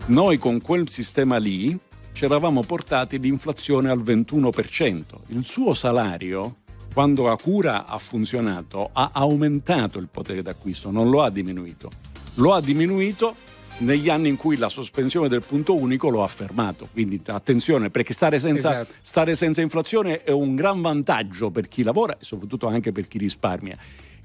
Noi con quel sistema lì ci eravamo portati l'inflazione al 21%. Il suo salario, quando Acura ha funzionato, ha aumentato il potere d'acquisto, non lo ha diminuito. Lo ha diminuito negli anni in cui la sospensione del punto unico lo ha fermato. Quindi attenzione, perché stare senza, Esatto. stare senza inflazione è un gran vantaggio per chi lavora e soprattutto anche per chi risparmia.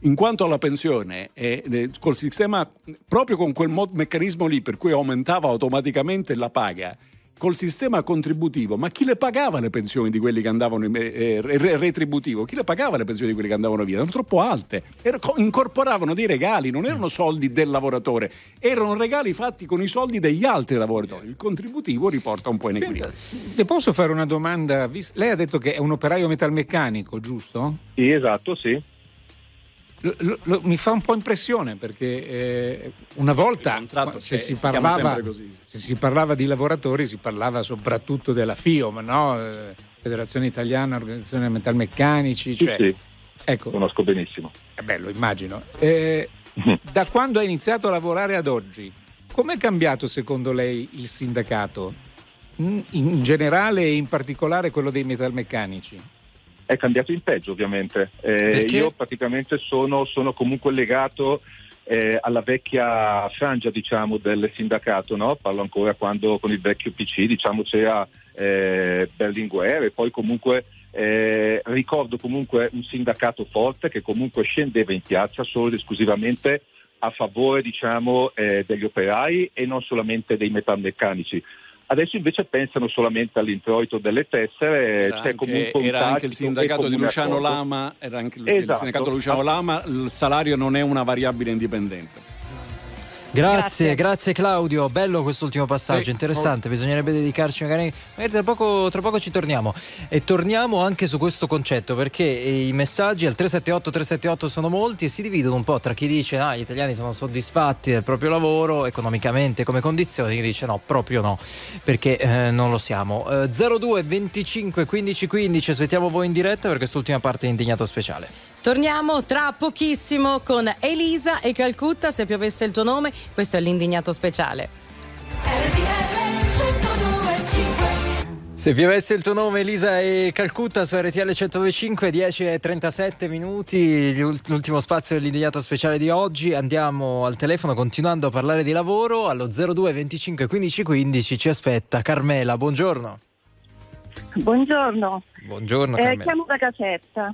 In quanto alla pensione, eh, col sistema, proprio con quel mo- meccanismo lì per cui aumentava automaticamente la paga, col sistema contributivo, ma chi le pagava le pensioni di quelli che andavano in, eh, re- retributivo? Chi le pagava le pensioni di quelli che andavano via? Erano troppo alte, co- incorporavano dei regali, non erano soldi del lavoratore, erano regali fatti con i soldi degli altri lavoratori. Il contributivo riporta un po' in equilibrio. Le posso fare una domanda? Lei ha detto che è un operaio metalmeccanico, giusto? Sì, esatto, sì. Lo- lo- mi fa un po' impressione perché eh, una volta se, si si parlava, così. se si parlava di lavoratori si parlava soprattutto della FIOM, no? Eh, Federazione Italiana Organizzazione Metalmeccanici. Sì, Cioè, sì. Ecco. Conosco benissimo. Eh beh, lo immagino. Eh, (laughs) da quando ha iniziato a lavorare ad oggi, com'è cambiato secondo lei il sindacato? In, in generale e in particolare quello dei metalmeccanici? È cambiato in peggio ovviamente. Eh, io praticamente sono, sono comunque legato eh, alla vecchia frangia diciamo, del sindacato, no? parlo ancora quando con il vecchio PC diciamo, c'era eh, Berlinguer e poi comunque eh, ricordo comunque un sindacato forte che comunque scendeva in piazza solo ed esclusivamente a favore diciamo, eh, degli operai e non solamente dei metalmeccanici. Adesso invece pensano solamente all'introito delle tessere, Era c'è anche, comunque un era anche il sindacato di Luciano accordo. Lama, era anche il- il Esatto. sindacato Luciano Lama, il salario non è una variabile indipendente. Grazie, grazie, Claudio, bello quest'ultimo passaggio, Sì, interessante, bisognerebbe dedicarci magari, magari tra, poco, tra poco ci torniamo e torniamo anche su questo concetto perché i messaggi al 378-378 sono molti e si dividono un po' tra chi dice no, gli italiani sono soddisfatti del proprio lavoro economicamente come condizioni, chi dice no, proprio no, perché eh, non lo siamo. Eh, 02 25 15 15, aspettiamo voi in diretta per quest'ultima parte di Indignato Speciale. Torniamo tra pochissimo con Elisa e Calcutta, se piovesse il tuo nome, questo è l'indignato speciale. Se vi avesse il tuo nome Elisa e Calcutta su RTL 1025 10 e 37 minuti l'ultimo spazio dell'indignato speciale di oggi andiamo al telefono continuando a parlare di lavoro allo 02 25 15 15 ci aspetta Carmela buongiorno Buongiorno, Buongiorno Eh, Carmela. chiamo da Caserta.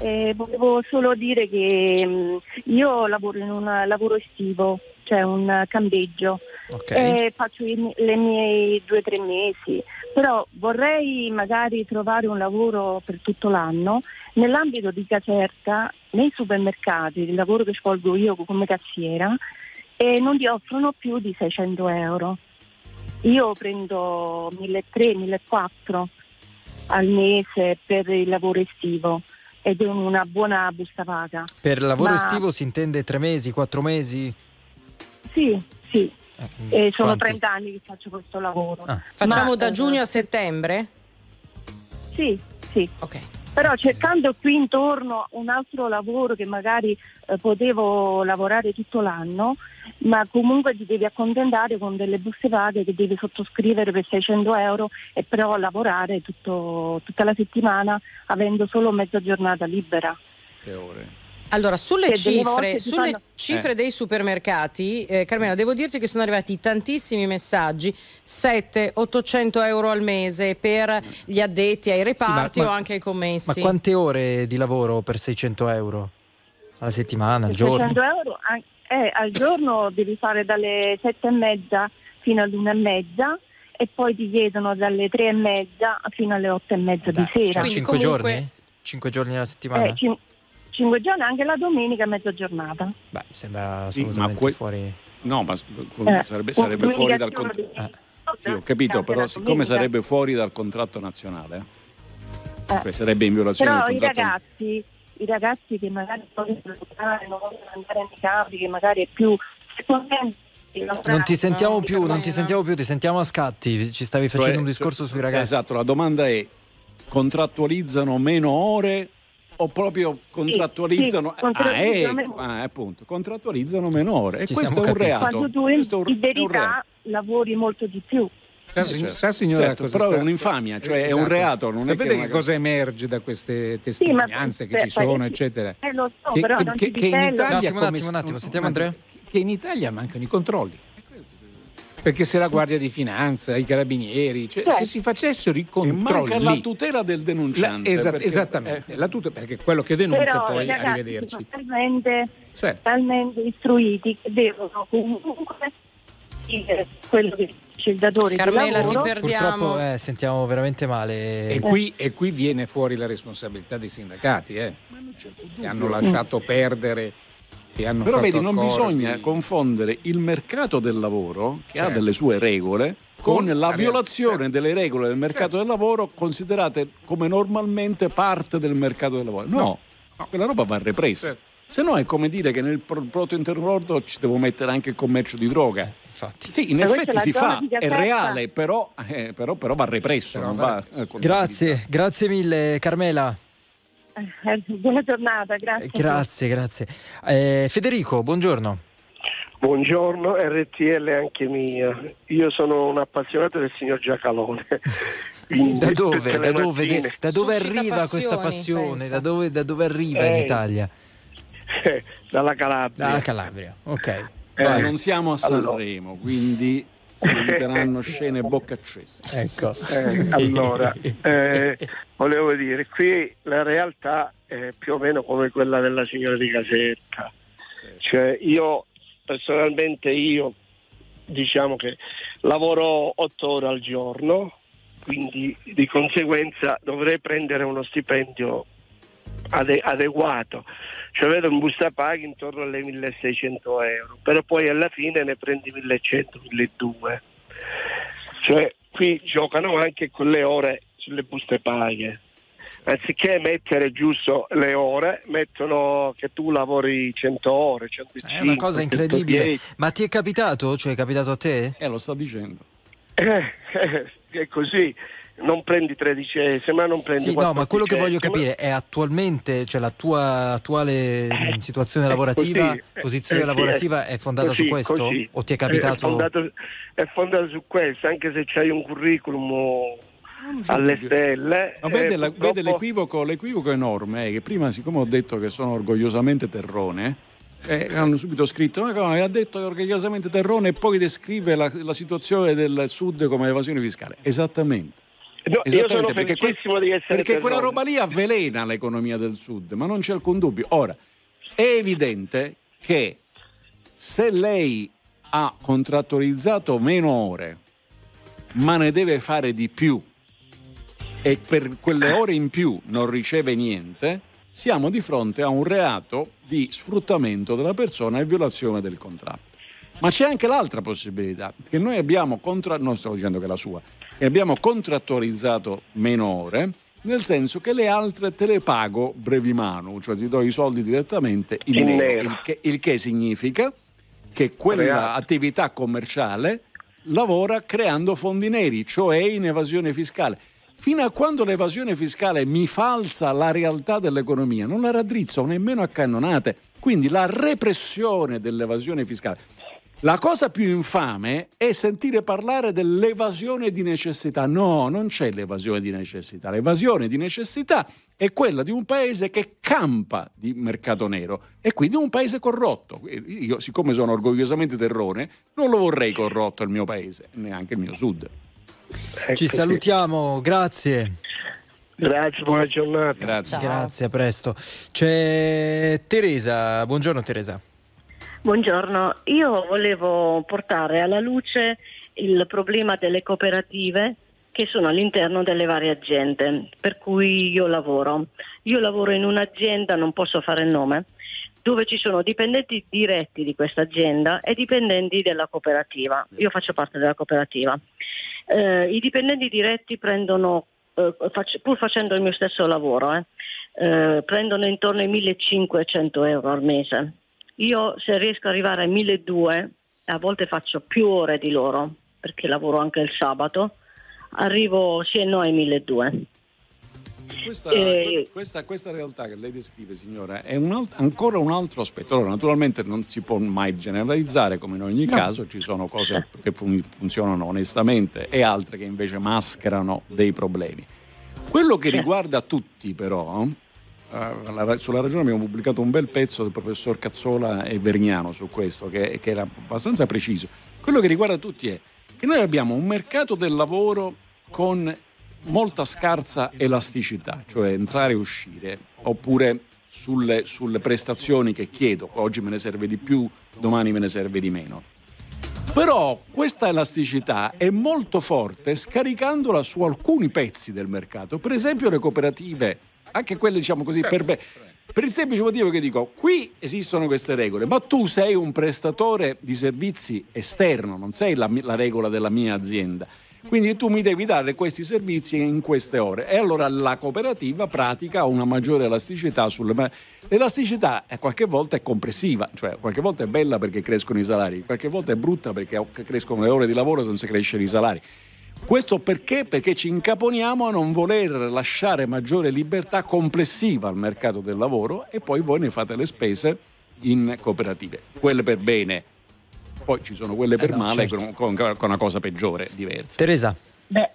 Eh, volevo solo dire che mh, io lavoro in un lavoro estivo, cioè un eh, campeggio, Ok. e faccio i le miei due o tre mesi, però vorrei magari trovare un lavoro per tutto l'anno. Nell'ambito di Caserta, nei supermercati, il lavoro che svolgo io come cassiera, e non ti offrono più di 600 euro. Io prendo 1.300-1.400 al mese per il lavoro estivo ed è una buona busta paga. Per lavoro Ma- estivo si intende tre mesi, quattro mesi? Sì, sì. Eh, sono quanti? 30 anni che faccio questo lavoro. Facciamo Ma, da eh, giugno a settembre? Sì, sì. Ok. Però cercando qui intorno un altro lavoro che magari eh, potevo lavorare tutto l'anno, ma comunque ti devi accontentare con delle buste paghe che devi sottoscrivere per 600 euro e però lavorare tutto- tutta la settimana avendo solo mezza giornata libera. Che ore? Allora, sulle cifre, sulle fanno- cifre Eh. dei supermercati, eh, Carmela, devo dirti che sono arrivati tantissimi messaggi, 700-800 euro al mese per gli addetti ai reparti ma- o anche ai commessi. Ma quante ore di lavoro per 600 euro? Alla settimana, al giorno? 600 euro eh, al giorno devi fare dalle sette e mezza fino all'una e mezza e poi ti chiedono dalle tre e mezza fino alle otto e mezza di sera. Cioè 5 giorni? 5 giorni alla settimana? Eh, cin- cinque giorni anche la domenica mezza giornata. Beh, sembra Sì, assolutamente ma que- fuori. No, ma Eh, sarebbe, sarebbe fuori dal contratto. Sì, ho capito, però siccome sarebbe fuori dal contratto nazionale, Eh. cioè sarebbe in violazione Però del i contratto ragazzi, i ragazzi che magari vogliono non vogliono andare nei campi, che magari è più Non ti sentiamo più, non ti sentiamo più, ti sentiamo a scatti. Ci stavi facendo Cioè, un discorso cioè, sui ragazzi. Esatto, la domanda è: contrattualizzano meno ore o proprio contrattualizzano? sì, contrattualizzano ah, ecco, ah, appunto, contrattualizzano meno ore. E questo è un capiti. reato. Quando tu in, Questo è un- in è un reato. verità lavori molto di più. Sa, Eh, certo. sa, signora, Certo, cosa però è sta- un'infamia, cioè è un Esatto. reato, non è Sapete che che, magari- cosa emerge da queste Sì, ma testimonianze che ci sono, eccetera? Eh, lo so, che, però che- non che- che in. Italia Un attimo, un come- attimo, un attimo, sentiamo Andrea. Che in Italia mancano i controlli. Perché se la Guardia di Finanza, i carabinieri, cioè, se si facessero i E controlli. manca la tutela del La- denunciante. esa- perché- esattamente, la tuta, perché quello che denuncia Però poi ragazzi arrivederci. sono talmente, Certo. talmente istruiti che devono comunque dire quello che il datore Carmela, ti perdiamo. Purtroppo eh, sentiamo veramente male. E qui, e qui viene fuori la responsabilità dei sindacati, eh, che hanno lasciato perdere e Però fatto vedi, non accordi. bisogna confondere il mercato del lavoro, che ha Certo. delle sue regole, con Con la la violazione certo. delle regole del mercato del lavoro considerate come normalmente parte del mercato del lavoro. No, quella roba va repressa. Certo. Se no è come dire che nel pro- prodotto interno lordo ci devo mettere anche il commercio di droga. Infatti. Sì, in effetti si fa, è reale, però, eh, però, però va represso. Però non va eh, Grazie, grazie mille Carmela. Eh, (laughs) buona giornata, grazie. Eh, Grazie, grazie. Eh, Federico, buongiorno. Buongiorno, RTL anche mia. Io sono un appassionato del signor Giacalone. (laughs) Quindi Da dove, da dove, da dove arriva passioni, questa passione? Da dove, da dove arriva Eh, in Italia? (laughs) Dalla Calabria. Dalla Calabria, ok. Eh, Eh, non siamo a allora. Sanremo, quindi si (laughs) eviteranno scene bocca accesa. Ecco. Eh, allora, (laughs) eh, volevo dire, qui la realtà è più o meno come quella della signora di Caserta. Cioè, io personalmente io diciamo che lavoro otto ore al giorno, quindi di conseguenza dovrei prendere uno stipendio ade- adeguato. Cioè vedo in busta paghi intorno alle 1600 euro, però poi alla fine ne prendi 1100, 1200. Cioè qui giocano anche con le ore sulle buste paghe. Anziché mettere giusto le ore, mettono che tu lavori 100 ore, 105, È una cosa incredibile. 110. Ma ti è capitato? Cioè è capitato a te? Eh, lo sta dicendo. Eh, eh, (laughs) è così, non prendi tredicesima, ma non prendi Sì, no, ma quello che voglio capire è attualmente, cioè la tua attuale mh, situazione Eh, lavorativa, così, eh, posizione eh, sì, lavorativa eh, è fondata così, su questo? così. O ti è Eh, capitato? È fondato, è fondato su questo, anche se c'hai un curriculum alle stelle. Ma vede, eh, la- purtroppo- vede l'equivoco, l'equivoco enorme, eh, che prima, siccome ho detto che sono orgogliosamente terrone, eh, hanno subito scritto, ma come, ha detto che è orgogliosamente terrone e poi descrive la, la situazione del sud come evasione fiscale. Esattamente. No, Esattamente, perché, quel- perché per quella roba lì avvelena l'economia del sud, ma non c'è alcun dubbio. Ora, è evidente che se lei ha contrattualizzato meno ore, ma ne deve fare di più, e per quelle ore in più non riceve niente, siamo di fronte a un reato di sfruttamento della persona e violazione del contratto. Ma c'è anche l'altra possibilità, che noi abbiamo, contra- non sto dicendo che è la sua, che abbiamo contrattualizzato meno ore, nel senso che le altre te le pago brevi mano, cioè ti do i soldi direttamente in, In nero. Il, che, il che significa che quella attività commerciale lavora creando fondi neri, cioè in evasione fiscale. Fino a quando l'evasione fiscale mi falsa la realtà dell'economia, non la raddrizzo nemmeno a cannonate. Quindi la repressione dell'evasione fiscale. La cosa più infame è sentire parlare dell'evasione di necessità. No, non c'è l'evasione di necessità. L'evasione di necessità è quella di un paese che campa di mercato nero e quindi un paese corrotto. Io, siccome sono orgogliosamente terrone, non lo vorrei corrotto il mio paese, neanche il mio sud. Ci salutiamo, grazie. Grazie, buona giornata. Grazie. Grazie, a presto. C'è Teresa, buongiorno Teresa. Buongiorno, io volevo portare alla luce il problema delle cooperative che sono all'interno delle varie aziende per cui io lavoro. Io lavoro in un'azienda, non posso fare il nome, dove ci sono dipendenti diretti di questa azienda e dipendenti della cooperativa. Io faccio parte della cooperativa. Eh, I dipendenti diretti prendono, eh, fac- pur facendo il mio stesso lavoro, eh, eh, prendono intorno ai 1500 euro al mese. Io se riesco ad arrivare ai 1200, a volte faccio più ore di loro, perché lavoro anche il sabato, arrivo sì e no ai 1200. Questa, Eh, questa- questa realtà che lei descrive, signora, è un alt- ancora un altro aspetto. Allora, naturalmente non si può mai generalizzare, come in ogni No. caso, ci sono cose che fun- funzionano onestamente e altre che invece mascherano dei problemi. Quello che riguarda tutti, però, sulla ragione abbiamo pubblicato un bel pezzo del professor Cazzola e Vergnano su questo, che, che era abbastanza preciso. Quello che riguarda tutti è che noi abbiamo un mercato del lavoro con molta scarsa elasticità, cioè entrare e uscire, oppure sulle, sulle prestazioni che chiedo, oggi me ne serve di più, domani me ne serve di meno. Però questa elasticità è molto forte scaricandola su alcuni pezzi del mercato, per esempio le cooperative, anche quelle diciamo così per, be- per il semplice motivo che dico, qui esistono queste regole, ma tu sei un prestatore di servizi esterno, non sei la, la regola della mia azienda. Quindi tu mi devi dare questi servizi in queste ore. E allora la cooperativa pratica una maggiore elasticità sulle. L'elasticità eh, qualche volta è compressiva, cioè qualche volta è bella perché crescono i salari, qualche volta è brutta perché crescono le ore di lavoro senza crescere i salari. Questo perché? Perché ci incaponiamo a non voler lasciare maggiore libertà complessiva al mercato del lavoro e poi voi ne fate le spese in cooperative. Quelle per bene, poi ci sono quelle per no, male certo. con, con- con una cosa peggiore, diversa. Teresa. Beh,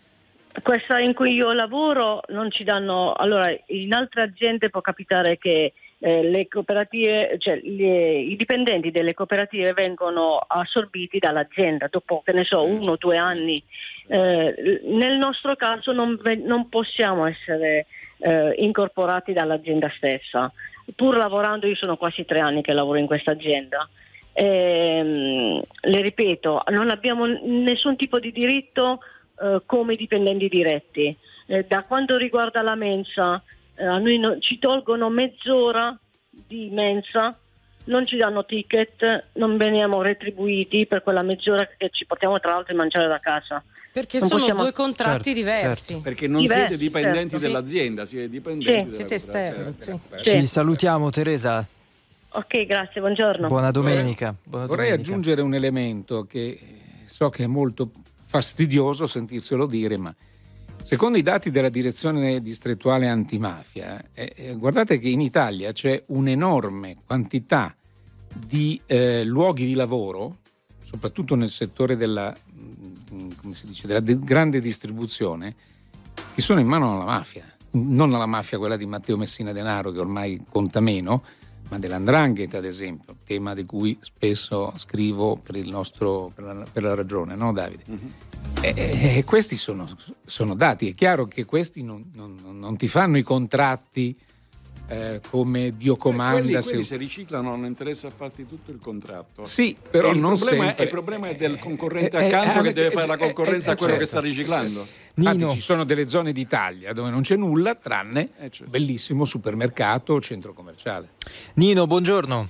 questa in cui io lavoro non ci danno. Allora, in altre aziende può capitare che eh, le cooperative, cioè le- i dipendenti delle cooperative vengono assorbiti dall'azienda dopo che ne so, uno o due anni. Eh, nel nostro caso non, non possiamo essere eh, incorporati dall'azienda stessa. Pur lavorando, io sono quasi tre anni che lavoro in questa azienda. Ehm, le ripeto, non abbiamo nessun tipo di diritto eh, come dipendenti diretti. Eh, da quanto riguarda la mensa, eh, a noi no- ci tolgono mezz'ora di mensa, non ci danno ticket, non veniamo retribuiti per quella mezz'ora che ci portiamo tra l'altro a mangiare da casa. Perché Non sono possiamo- due contratti Certo, diversi. Perché non Diversi, siete dipendenti certo. dell'azienda, siete dipendenti della Siete esterni, sì. Ci salutiamo Teresa. Ok, grazie, buongiorno. Buona domenica. Buona Vorrei domenica. aggiungere un elemento che so che è molto fastidioso sentirselo dire, ma secondo i dati della direzione distrettuale antimafia, eh, eh, guardate che in Italia c'è un'enorme quantità di eh, luoghi di lavoro, soprattutto nel settore della, mm, come si dice, della de- grande distribuzione, che sono in mano alla mafia. Non alla mafia quella di Matteo Messina Denaro, che ormai conta meno, ma dell'andrangheta ad esempio, tema di cui spesso scrivo per, il nostro, per, la, per la ragione, no Davide? E, e- e questi sono, sono dati, è chiaro che questi non, non- non ti fanno i contratti eh, come Dio comanda. quelli se- se riciclano non interessa a farti tutto il contratto. Sì, però il non problema, sempre. Il problema è del concorrente Eh, eh, accanto che eh, deve fare la eh, concorrenza eh, a quello che certo. sta riciclando. Infatti ci sono delle zone d'Italia dove non c'è nulla tranne bellissimo supermercato o centro commerciale. Nino, buongiorno.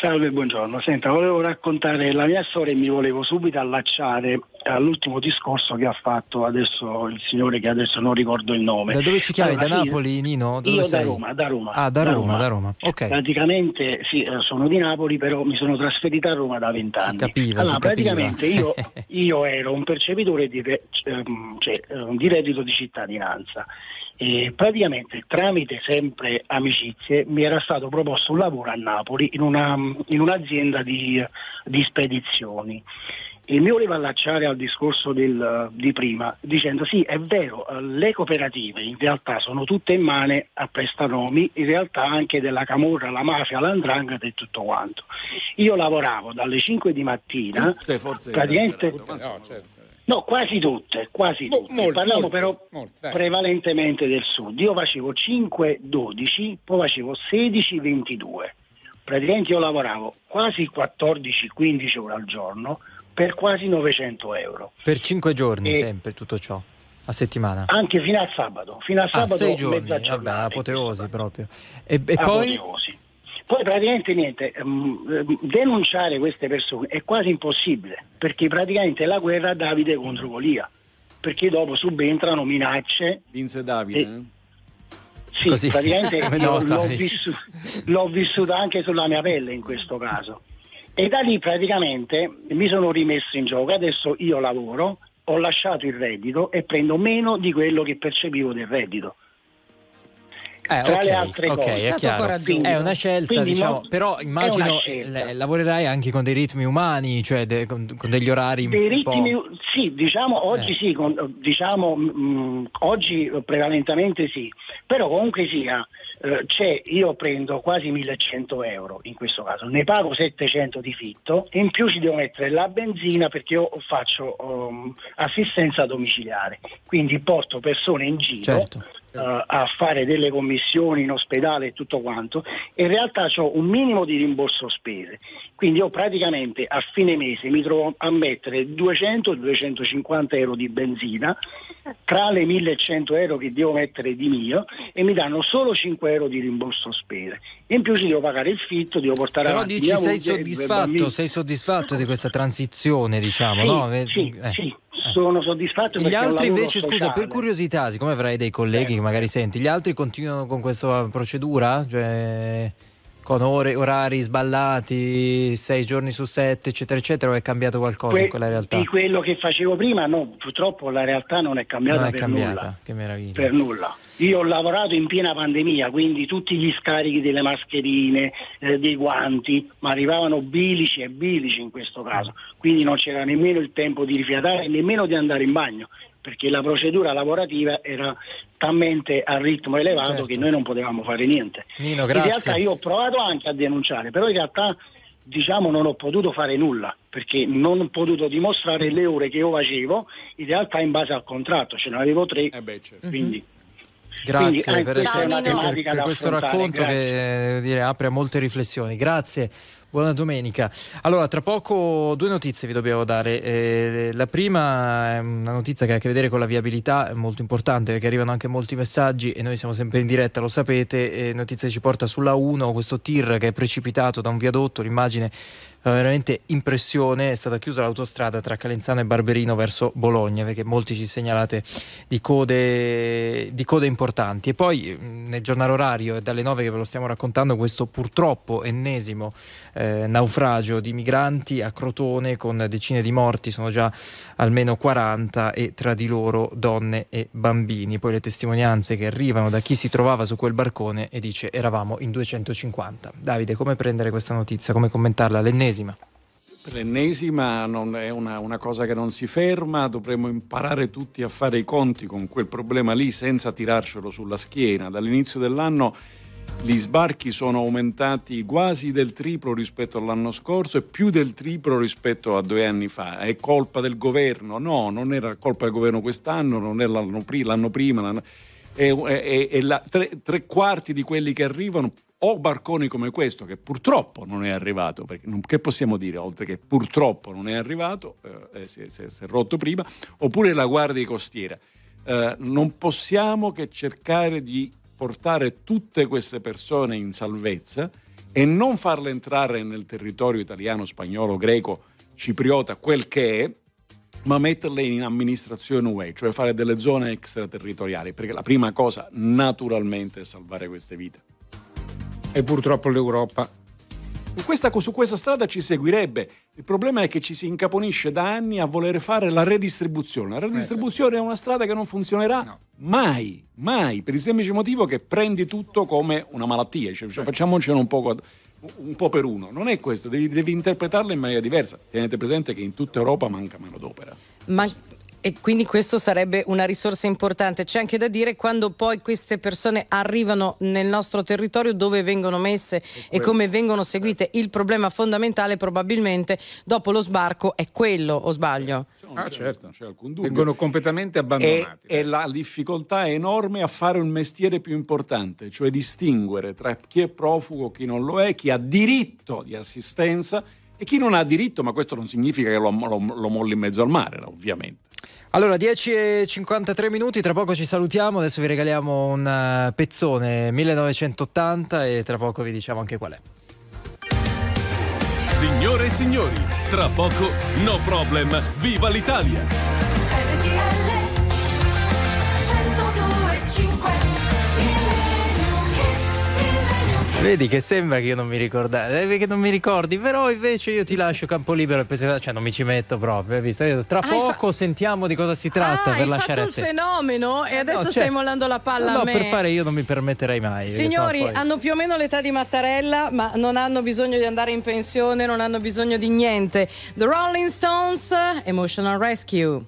Salve, buongiorno. Senta, volevo raccontare la mia storia e mi volevo subito allacciare all'ultimo discorso che ha fatto adesso il signore che adesso non ricordo il nome. Da dove ci chiami? Allora, da Napoli, Nino? Dove io sei? da Roma, da Roma. Ah, da, Roma, da Roma. Ok. Praticamente sì, eh, sono di Napoli, però mi sono trasferito a Roma da vent'anni. capiva, allora, praticamente io, (laughs) io ero un percepitore di, re- ehm, cioè, eh, di reddito di cittadinanza. E praticamente tramite sempre amicizie mi era stato proposto un lavoro a Napoli in, una- in un'azienda di, di spedizioni e mi voleva allacciare al discorso del- di prima dicendo sì è vero eh, le cooperative in realtà sono tutte in mano a prestanomi in realtà anche della camorra, la mafia, l'andrangheta e tutto quanto io lavoravo dalle 5 di mattina Tutte forze praticamente no, certo. No, quasi tutte, quasi tutte. molte, Parliamo molte, però molte, dai. prevalentemente del sud. Io facevo 5-12, poi facevo 16-22. Praticamente io lavoravo quasi 14-15 ore al giorno per quasi 900 euro. Per cinque giorni E- sempre tutto ciò, a settimana. Anche fino al sabato. Fino al Ah, sabato sei giorni, mezza vabbè, apoteosi proprio. E, e? Apoteosi. Poi praticamente niente, ehm, ehm, denunciare queste persone è quasi impossibile, perché praticamente è la guerra Davide contro Golia, perché dopo subentrano minacce. Vince Davide. eh? Sì, Così, praticamente (laughs) l'ho, vissu- l'ho vissuta anche sulla mia pelle in questo caso. E da lì praticamente mi sono rimesso in gioco. Adesso io lavoro, ho lasciato il reddito e prendo meno di quello che percepivo del reddito. Eh, Tra ok, le altre ok, cose. è Stato chiaro. coraggioso. È una scelta, Quindi diciamo, però immagino una scelta. eh, lavorerai anche con dei ritmi umani, cioè de- con, con degli orari Dei ritmi, sì, diciamo oggi Eh. sì, con- diciamo mm, oggi prevalentemente sì, però comunque sia, eh, c'è, io prendo quasi 1100 euro in questo caso, ne pago 700 di fitto e in più ci devo mettere la benzina perché io faccio um, assistenza domiciliare, quindi porto persone in giro. Certo. Eh, a fare delle commissioni in ospedale e tutto quanto in realtà ho un minimo di rimborso spese quindi io praticamente a fine mese mi trovo a mettere 200-250 euro di benzina tra le 1100 euro che devo mettere di mio e mi danno solo 5 euro di rimborso spese in più ci devo pagare il fitto devo portare Però avanti dici mia sei soddisfatto, sei soddisfatto di questa transizione, diciamo, Sì, no? Eh, sì, eh. sì, sono soddisfatto Gli altri invece, scusa, sociale. per curiosità, siccome avrai dei colleghi che magari senti, gli altri continuano con questa procedura? Cioè con ore, orari sballati, sei giorni su sette, eccetera, eccetera, o è cambiato qualcosa Que- in quella realtà? Di quello che facevo prima, no, purtroppo la realtà non è cambiata Non è per cambiata, nulla. che meraviglia. Per nulla. Io ho lavorato in piena pandemia, quindi tutti gli scarichi delle mascherine, eh, dei guanti, ma arrivavano bilici e bilici in questo caso, quindi non c'era nemmeno il tempo di rifiatare, nemmeno di andare in bagno, perché la procedura lavorativa era talmente a ritmo elevato Certo. che noi non potevamo fare niente. Nino, In grazie. realtà io ho provato anche a denunciare, però in realtà diciamo non ho potuto fare nulla perché non ho potuto dimostrare le ore che io facevo in realtà in base al contratto, ce ne avevo tre, quindi Grazie Quindi, per, eh, essere- questa è una per- tematica per da questo racconto grazie. che devo dire, apre a molte riflessioni. Grazie, buona domenica. Allora, tra poco due notizie vi dobbiamo dare. Eh, la prima è una notizia che ha a che vedere con la viabilità, è molto importante perché arrivano anche molti messaggi e noi siamo sempre in diretta, lo sapete. E notizia che ci porta sulla 1, questo tir che è precipitato da un viadotto, l'immagine fa veramente impressione, è stata chiusa l'autostrada tra Calenzano e Barberino verso Bologna perché molti ci segnalate di code, di code importanti. E poi mh, nel giornale orario è dalle 9 che ve lo stiamo raccontando questo purtroppo ennesimo eh, naufragio di migranti a Crotone con decine di morti, sono già almeno 40 e tra di loro donne e bambini. Poi le testimonianze che arrivano da chi si trovava su quel barcone e dice eravamo in 250. Davide, come prendere questa notizia? Come commentarla? L'ennesima. L'ennesima è una, una cosa che non si ferma, dovremmo imparare tutti a fare i conti con quel problema lì senza tirarcelo sulla schiena. Dall'inizio dell'anno gli sbarchi sono aumentati quasi del triplo rispetto all'anno scorso e più del triplo rispetto a due anni fa. È colpa del governo? No, non era colpa del governo quest'anno, non è l'anno, pri- l'anno prima. l'anno- E, e- e la- tre, tre quarti di quelli che arrivano o barconi come questo, che purtroppo non è arrivato, perché non- che possiamo dire oltre che purtroppo non è arrivato, eh, eh, si, è- si è- si è rotto prima, oppure la guardia costiera. Eh, non possiamo che cercare di portare tutte queste persone in salvezza e non farle entrare nel territorio italiano, spagnolo, greco, cipriota, quel che è, ma metterle in amministrazione UE, cioè fare delle zone extraterritoriali, perché la prima cosa naturalmente è salvare queste vite. E purtroppo l'Europa questa, su questa strada ci seguirebbe. Il problema è che ci si incaponisce da anni a voler fare la redistribuzione. La redistribuzione è una strada che non funzionerà mai, mai, per il semplice motivo che prendi tutto come una malattia. Cioè, cioè, facciamocene un po', un po' per uno. Non è questo, devi, devi interpretarla in maniera diversa. Tenete presente che in tutta Europa manca manodopera. Ma e quindi questo sarebbe una risorsa importante. C'è anche da dire quando poi queste persone arrivano nel nostro territorio dove vengono messe e come vengono seguite. Il problema fondamentale probabilmente dopo lo sbarco è quello, o sbaglio? Ah, certo. c'è alcun dubbio. vengono completamente E, abbandonati. e la difficoltà è enorme a fare un mestiere più importante, cioè distinguere tra chi è profugo, chi non lo è, chi ha diritto di assistenza e chi non ha diritto, ma questo non significa che lo, lo- lo molli in mezzo al mare, ovviamente. Allora, 10 e 53 minuti, tra poco ci salutiamo, adesso vi regaliamo un eh, pezzone 1980 e tra poco vi diciamo anche qual è. Signore e signori, tra poco No Problem, viva l'Italia! Vedi che sembra che io non mi ricorda, eh, che non mi ricordi, però invece io ti lascio campo libero e cioè non mi ci metto proprio, hai visto? Io tra poco sentiamo di cosa si tratta Ah, per hai lasciare fatto a il te. fenomeno e adesso cioè- stai mollando la palla no, a me. per fare io non mi permetterei mai. Signori, poi- hanno più o meno l'età di Mattarella, ma non hanno bisogno di andare in pensione, non hanno bisogno di niente. The Rolling Stones, Emotional Rescue.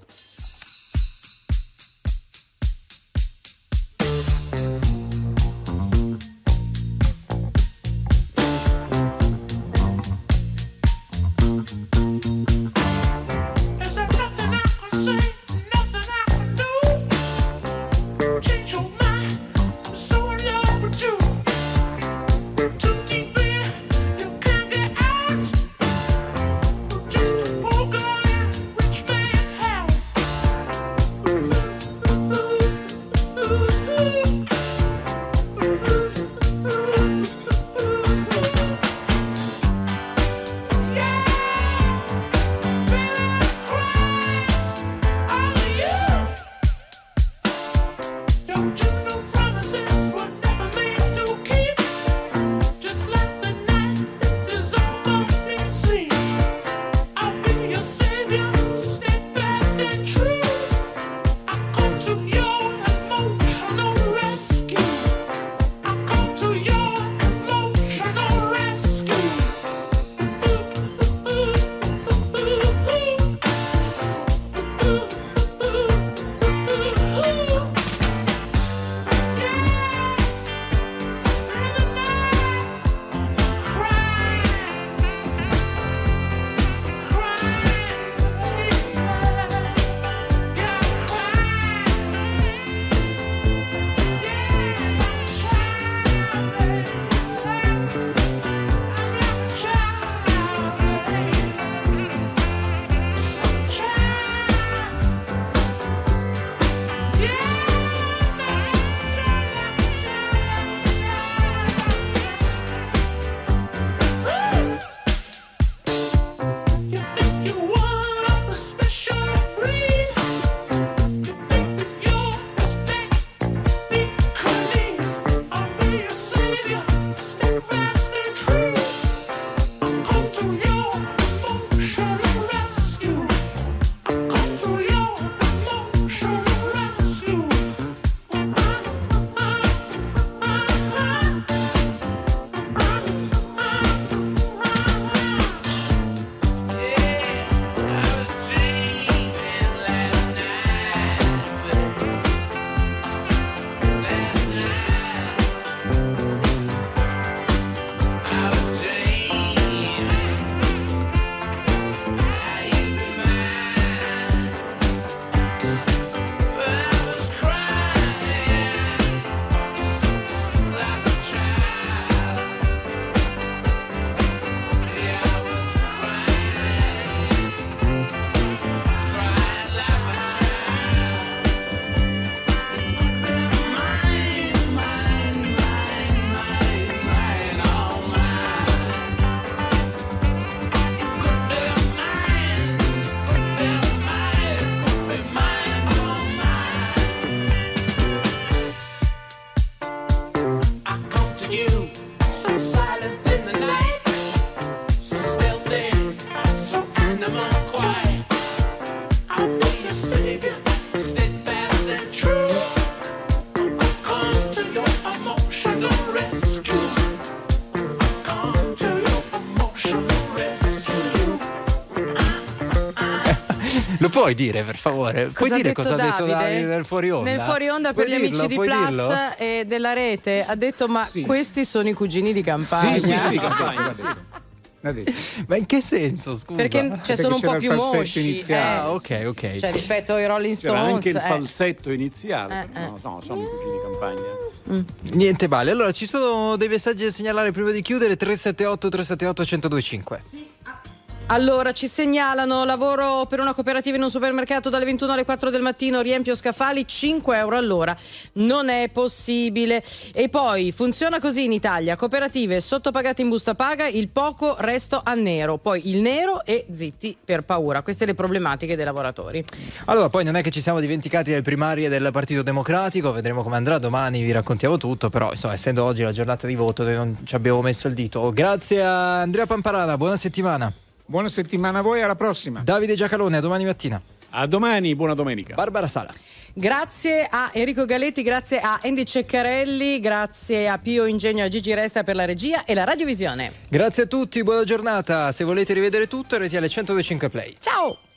Puoi dire per favore? Puoi Cosa ha dire detto cosa ha detto Davide? Davide nel fuori onda? Nel fuori onda per Puoi gli dirlo? amici di Puoi Plus dirlo? e della rete ha detto ma questi sono i cugini di campagna. Sì, sì, sì, (laughs) campagna. Ma in che senso, scusa? Perché cioè, sono un po' c'era più mosci. iniziale. eh. Ah, ok, ok. Cioè rispetto ai Rolling C'era Stones. anche il eh. falsetto iniziale. Eh, perché No, no, sono i cugini di campagna. Niente male. Allora, ci sono dei messaggi da segnalare prima di chiudere 378 378 1025. Allora, ci segnalano lavoro per una cooperativa in un supermercato dalle 21 alle 4 del mattino, riempio scaffali 5 euro all'ora. Non è possibile. E poi funziona così in Italia: cooperative sottopagate in busta paga, il poco resto a nero, poi il nero e zitti per paura. Queste le problematiche dei lavoratori. Allora, poi non è che ci siamo dimenticati delle primarie del Partito Democratico, vedremo come andrà domani, vi raccontiamo tutto, però insomma, essendo oggi la giornata di voto, non ci abbiamo messo il dito. Grazie a Andrea Pamparana, buona settimana. Buona settimana a voi, alla prossima. Davide Giacalone, a domani mattina. A domani, buona domenica. Barbara Sala. Grazie a Enrico Galetti, grazie a Andy Ceccarelli, grazie a Pio Ingegno e a Gigi Resta per la regia e la radiovisione. Grazie a tutti, buona giornata. Se volete rivedere tutto, RTL 125 Play. Ciao!